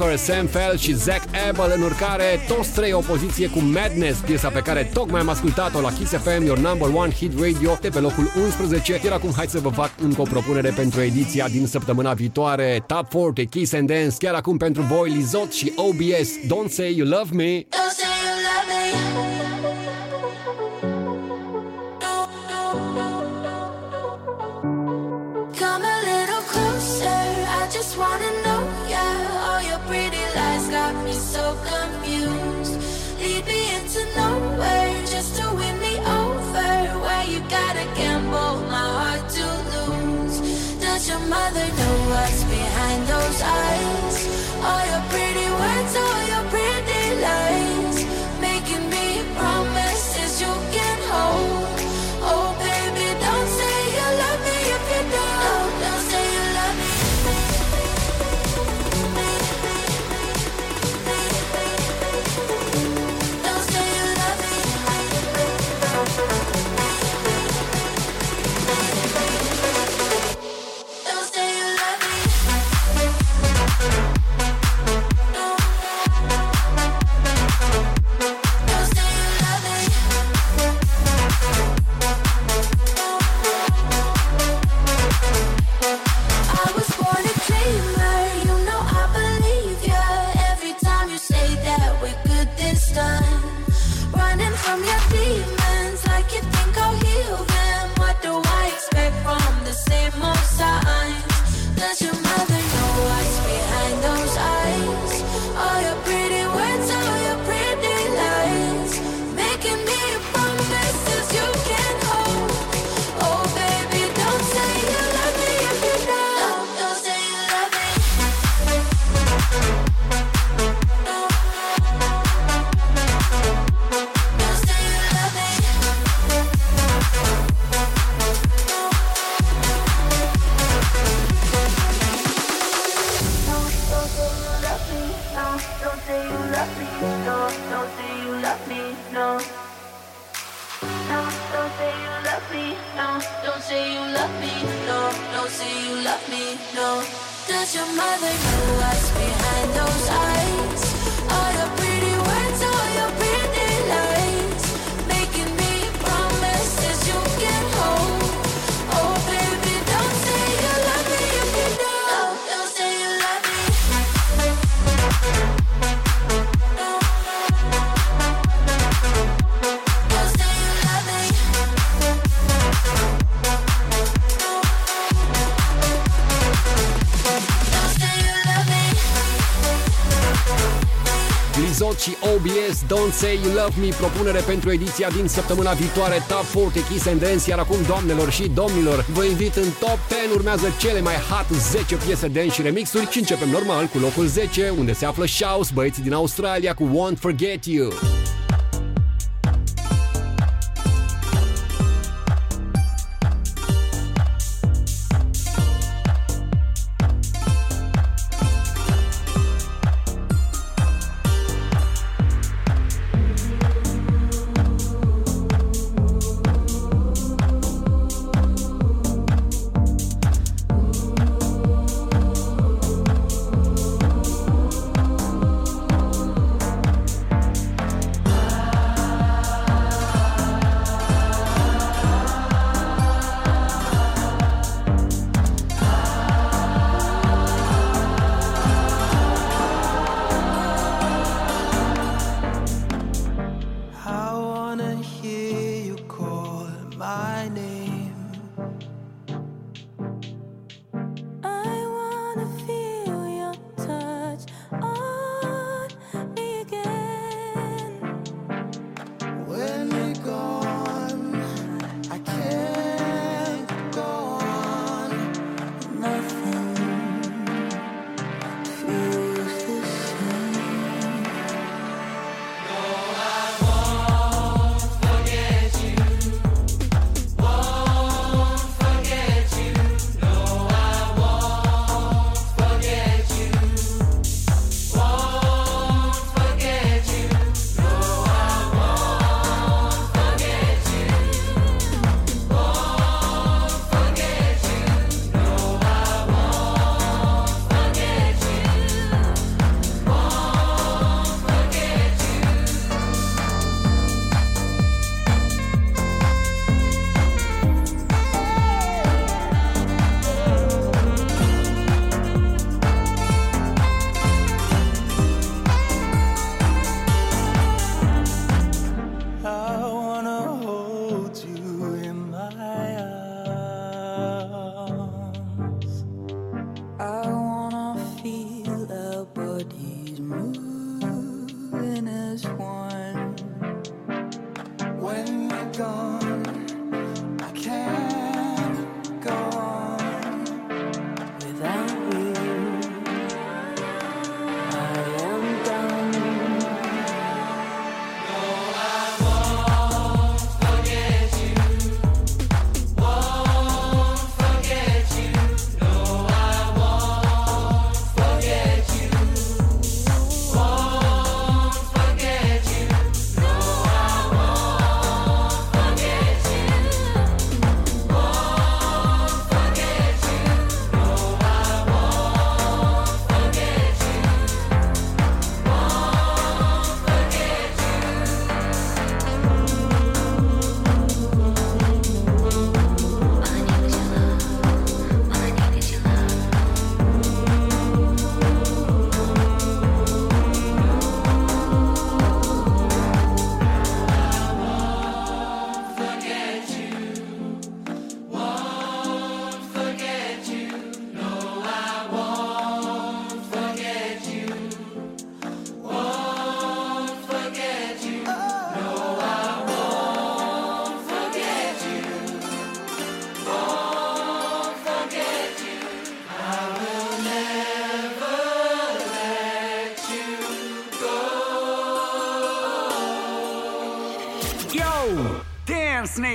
Walker, Sam Fell și Zac Abel în urcare, toți trei o poziție cu Madness, piesa pe care tocmai am ascultat-o la Kiss FM, your number one hit radio, de pe locul 11. Iar acum hai să vă fac încă o propunere pentru ediția din săptămâna viitoare, Top 40 Kiss and Dance, chiar acum pentru voi, Lizot și OBS, Don't Say You Love Me. Don't say you love me. Don't Say You Love Me, propunere pentru ediția din săptămâna viitoare Top 40 Kiss and Dance, iar acum, doamnelor și domnilor, vă invit în Top 10, urmează cele mai hot 10 piese dance și remixuri și începem normal cu locul 10, unde se află Shouse, băieții din Australia cu Won't Forget You.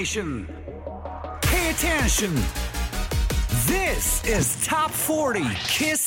Nation! Pay attention! This is Top 40 Kiss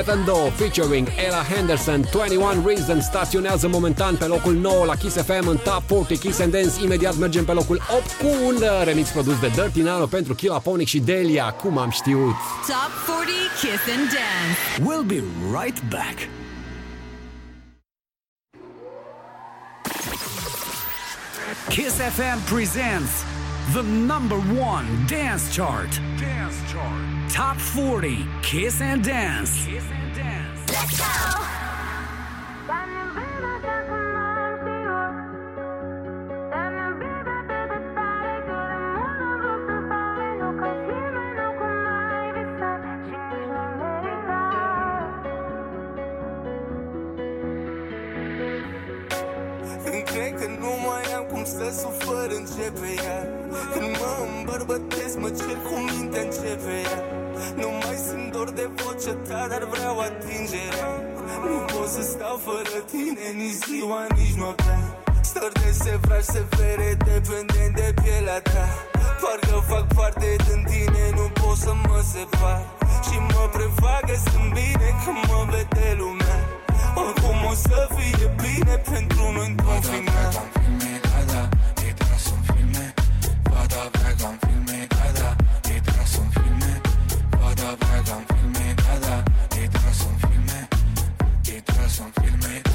Nathan Doe featuring Ella Henderson 21 Reasons staționează momentan pe locul 9 la Kiss FM în Top 40 Kiss and Dance Imediat mergem pe locul 8 cu un uh, remix produs de Dirty Nano pentru Killa Ponic și Delia Cum am știut Top 40 Kiss and Dance. We'll be right back. Kiss FM presents the number one dance chart. Dance chart. Top 40 Kiss and Dance. Kiss and Dance. Let's go! Când cred că nu mai am cum să sufăr începe ea Când mă îmbărbătesc, mă cer cu mintea începe ea Nu mai simt dor de vocea ta, dar vreau atingerea Nu pot să stau fără tine nici ziua, nici noaptea Stări de sevraș severe, dependent de pielea ta Parcă fac parte din tine, nu pot să mă separ Și mă prefac că sunt bine când mă vede lumea Oricum o să fie bine pentru noi într-un final son film est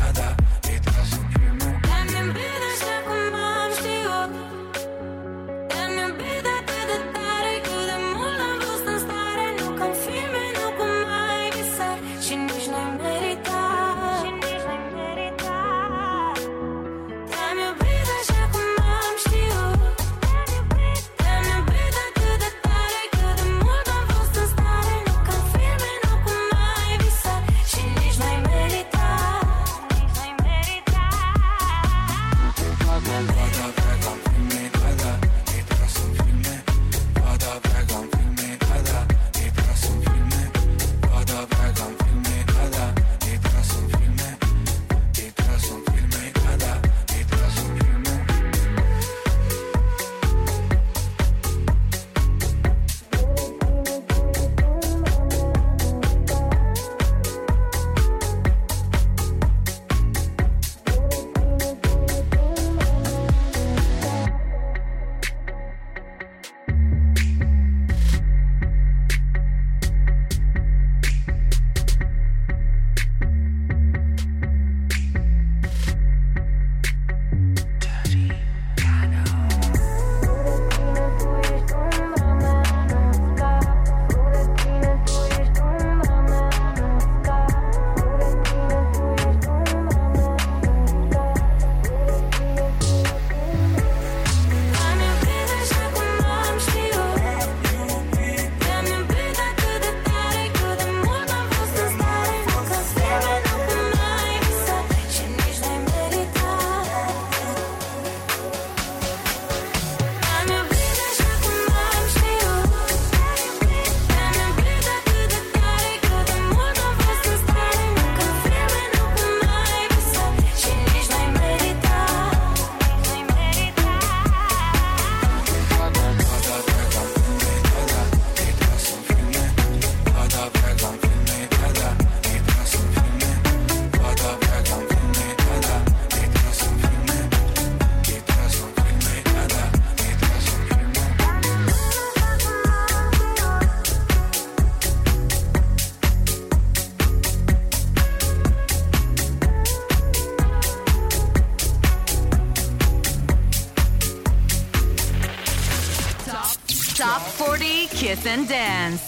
and dance.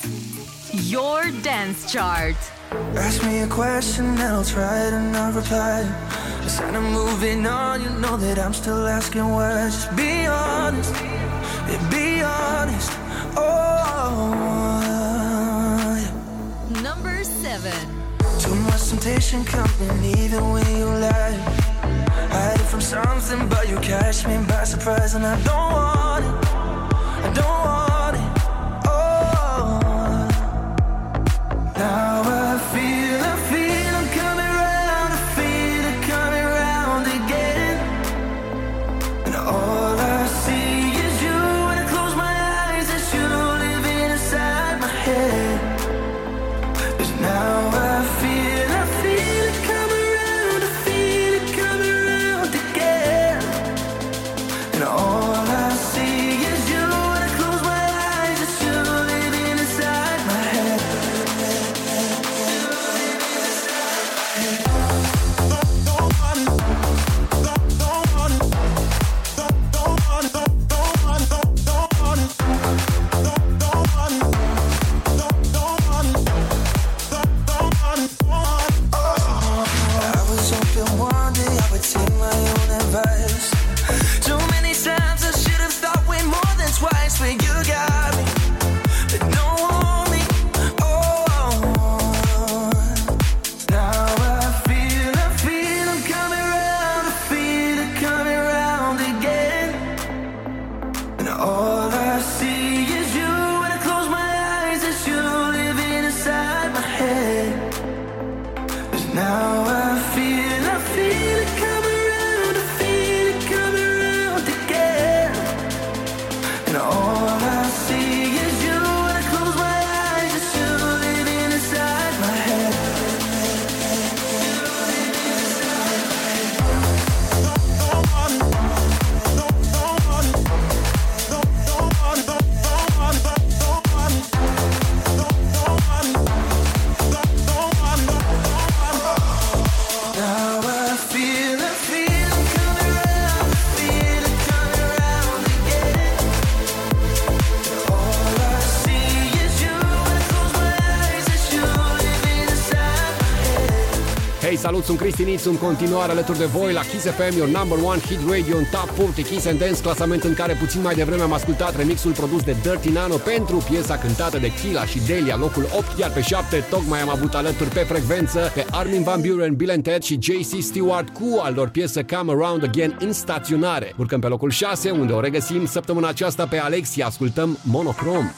Your dance chart. Ask me a question and I'll try it and I'll reply. Just kind of moving on, you know that I'm still asking why. Just be honest, yeah, be honest. Oh. Number seven. Too much temptation coming even when you lie. Hide from something, but you catch me by surprise and I don't want it. sunt Cristi Nițu în continuare alături de voi la Kiss FM, your number one hit radio în Top 40 Kiss and Dance, clasament în care puțin mai devreme am ascultat remixul produs de Dirty Nano pentru piesa cântată de Kila și Delia, locul 8, iar pe 7 tocmai am avut alături pe frecvență pe Armin Van Buren, Bill and Ted și JC Stewart cu al lor piesă Come Around Again în staționare. Urcăm pe locul 6, unde o regăsim săptămâna aceasta pe Alexia, ascultăm Monochrome.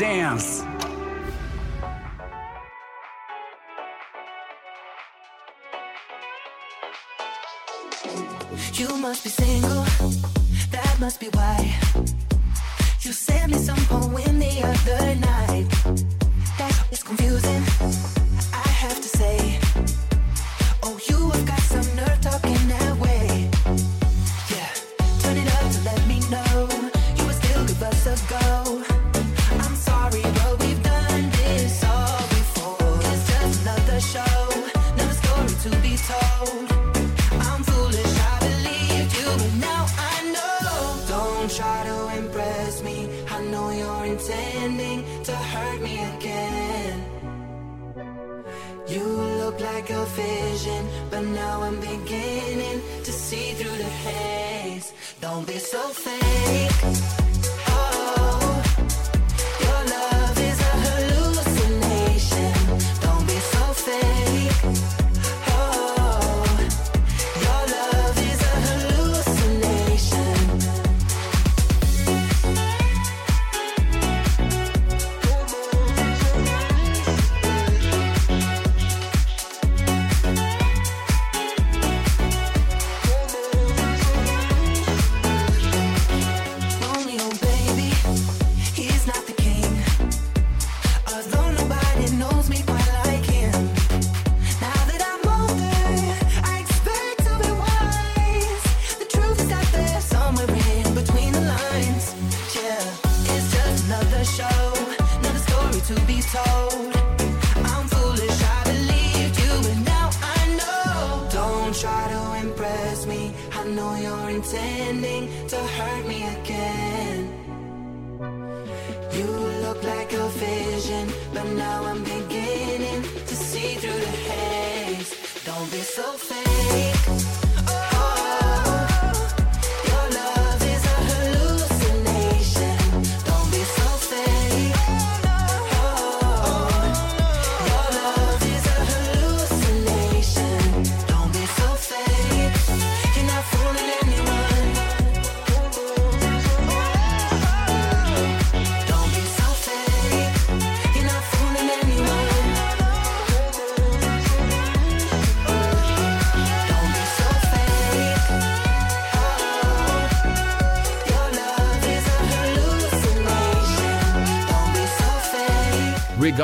dance.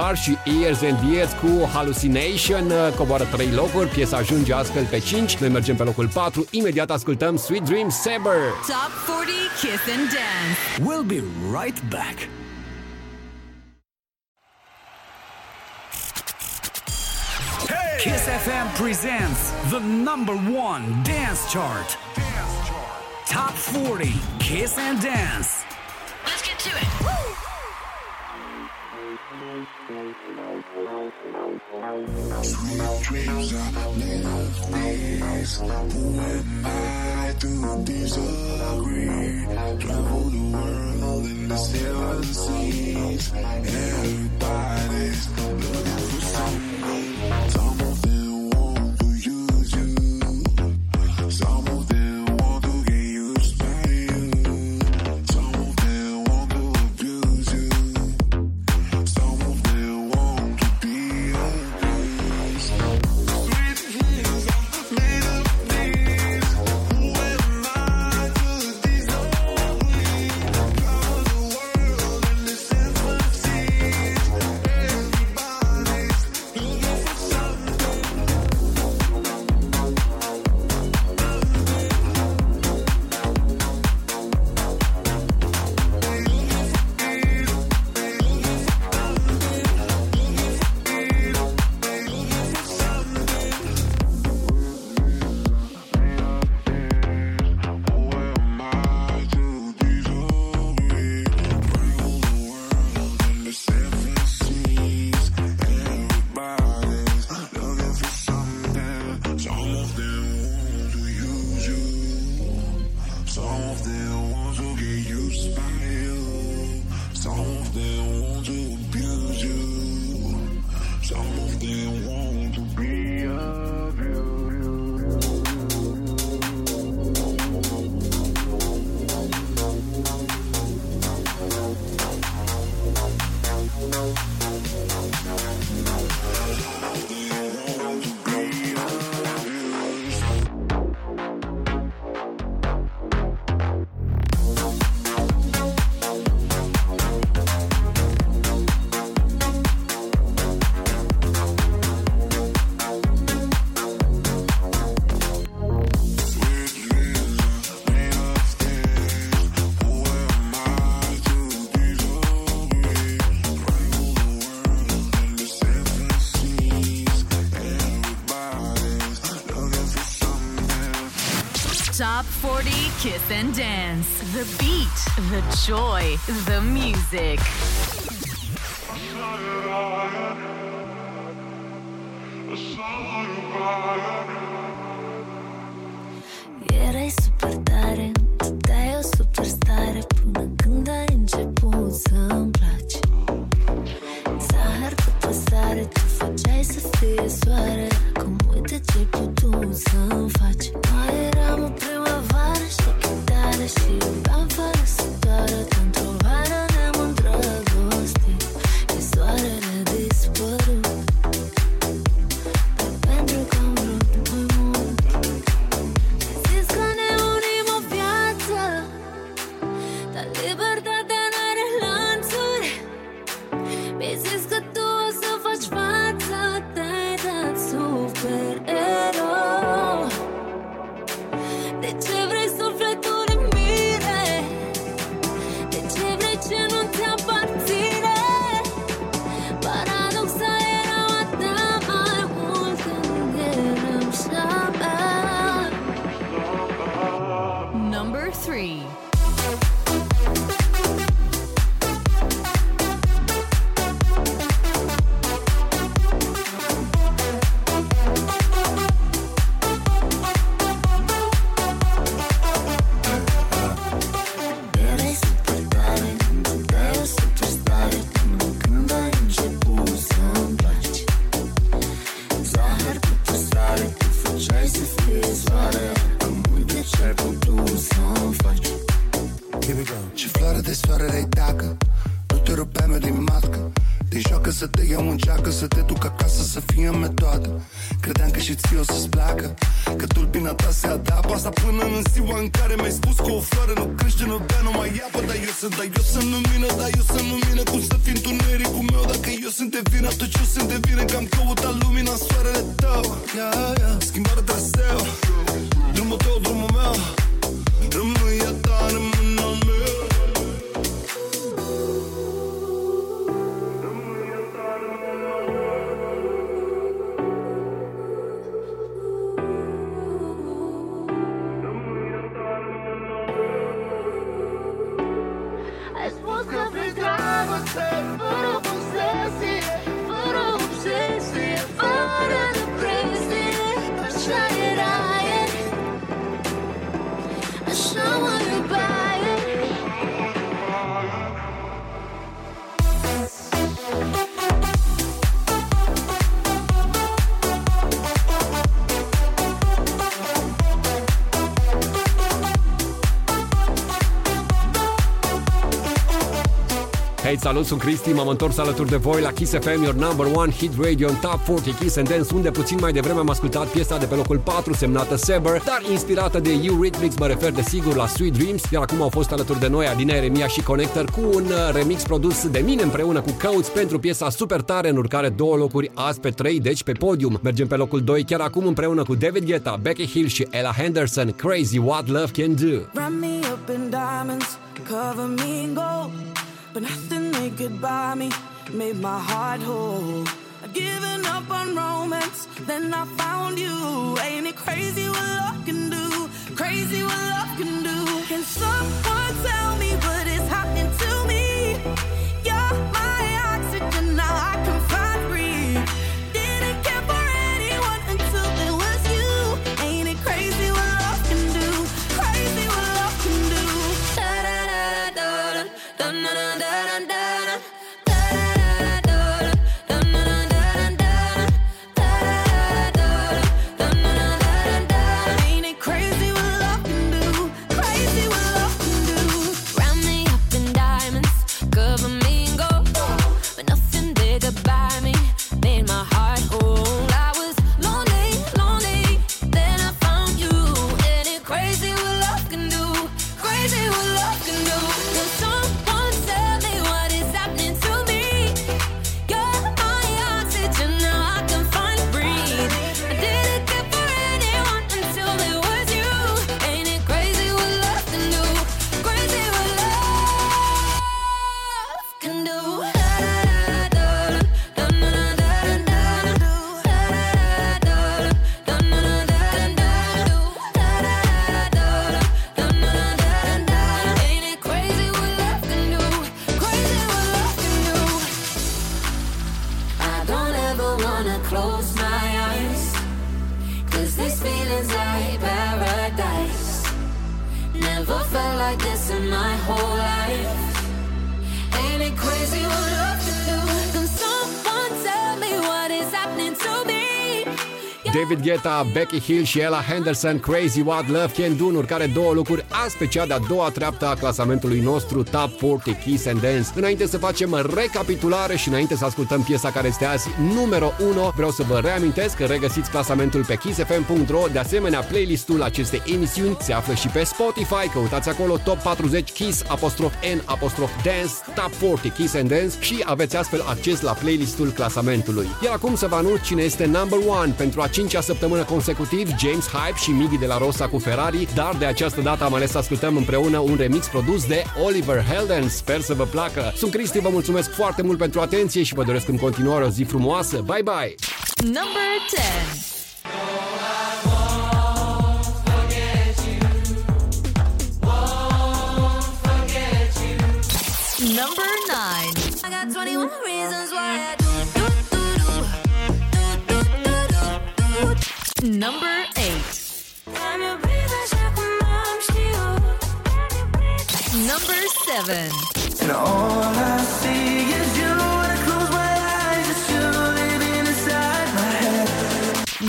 Star și ears and ears cu Hallucination. Uh, coboară 3 locuri, piesa ajunge astfel pe 5. Noi mergem pe locul 4. Imediat ascultăm Sweet Dream Saber. Top 40 Kiss and Dance. We'll be right back. Hey! Kiss FM presents the number one dance chart. Dance chart. Top 40 Kiss and Dance. Who am I to disagree? Kiss and dance. The beat, the joy, the music. Salut, sunt Cristi, m-am întors alături de voi la Kiss FM, your number one hit radio în Top 40 Kiss and Dance, unde puțin mai devreme am ascultat piesa de pe locul 4 semnată Saber, dar inspirată de Eurythmics, mă refer desigur la Sweet Dreams, iar acum au fost alături de noi Adina Eremia și Connector cu un uh, remix produs de mine împreună cu Coates pentru piesa super tare în urcare două locuri azi pe 3, deci pe podium. Mergem pe locul 2 chiar acum împreună cu David Guetta, Becky Hill și Ella Henderson, Crazy What Love Can Do. Wrap me up in diamonds, cover me in gold. But nothing they could buy me made my heart whole. I'd given up on romance, then I found you. Ain't it crazy what love can do? Crazy what love can do. Can someone tell me David Guetta, Becky Hill și Ella Henderson, Crazy What Love Can Do, în urcare două locuri azi pe cea de-a doua treaptă a clasamentului nostru Top 40 Kiss and Dance. Înainte să facem recapitulare și înainte să ascultăm piesa care este azi numero 1, vreau să vă reamintesc că regăsiți clasamentul pe kissfm.ro, de asemenea playlistul acestei emisiuni se află și pe Spotify, căutați acolo Top 40 Kiss apostrof N apostrof Dance, Top 40 Kiss and Dance și aveți astfel acces la playlistul clasamentului. Iar acum să vă anunț cine este number 1 pentru a cincea săptămână consecutiv, James Hype și Miggy de la Rosa cu Ferrari, dar de această dată am ales să ascultăm împreună un remix produs de Oliver Helden. Sper să vă placă. Sunt Cristi, vă mulțumesc foarte mult pentru atenție și vă doresc în continuare o zi frumoasă. Bye bye! Number 10. Number 9. I got 21 reasons Number 8. Am iubit așa cum am știut. Number 7. And all I see is you when I close my eyes. It's you living inside my head.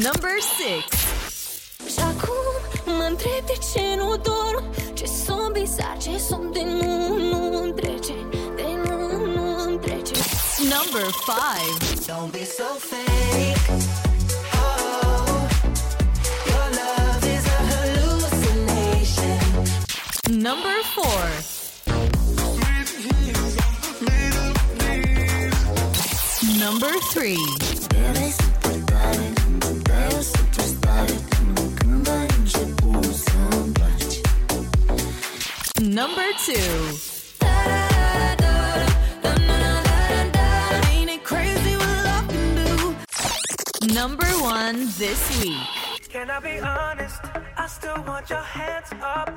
Number 6. Și acum mă întreb de ce nu dorm Ce sunt bizar, ce sunt de nu, nu îmi trece De nu, nu îmi trece Number 5. Don't be so fake. number four. Number three. number two. Number one this week. Can I be honest? I still want your hands up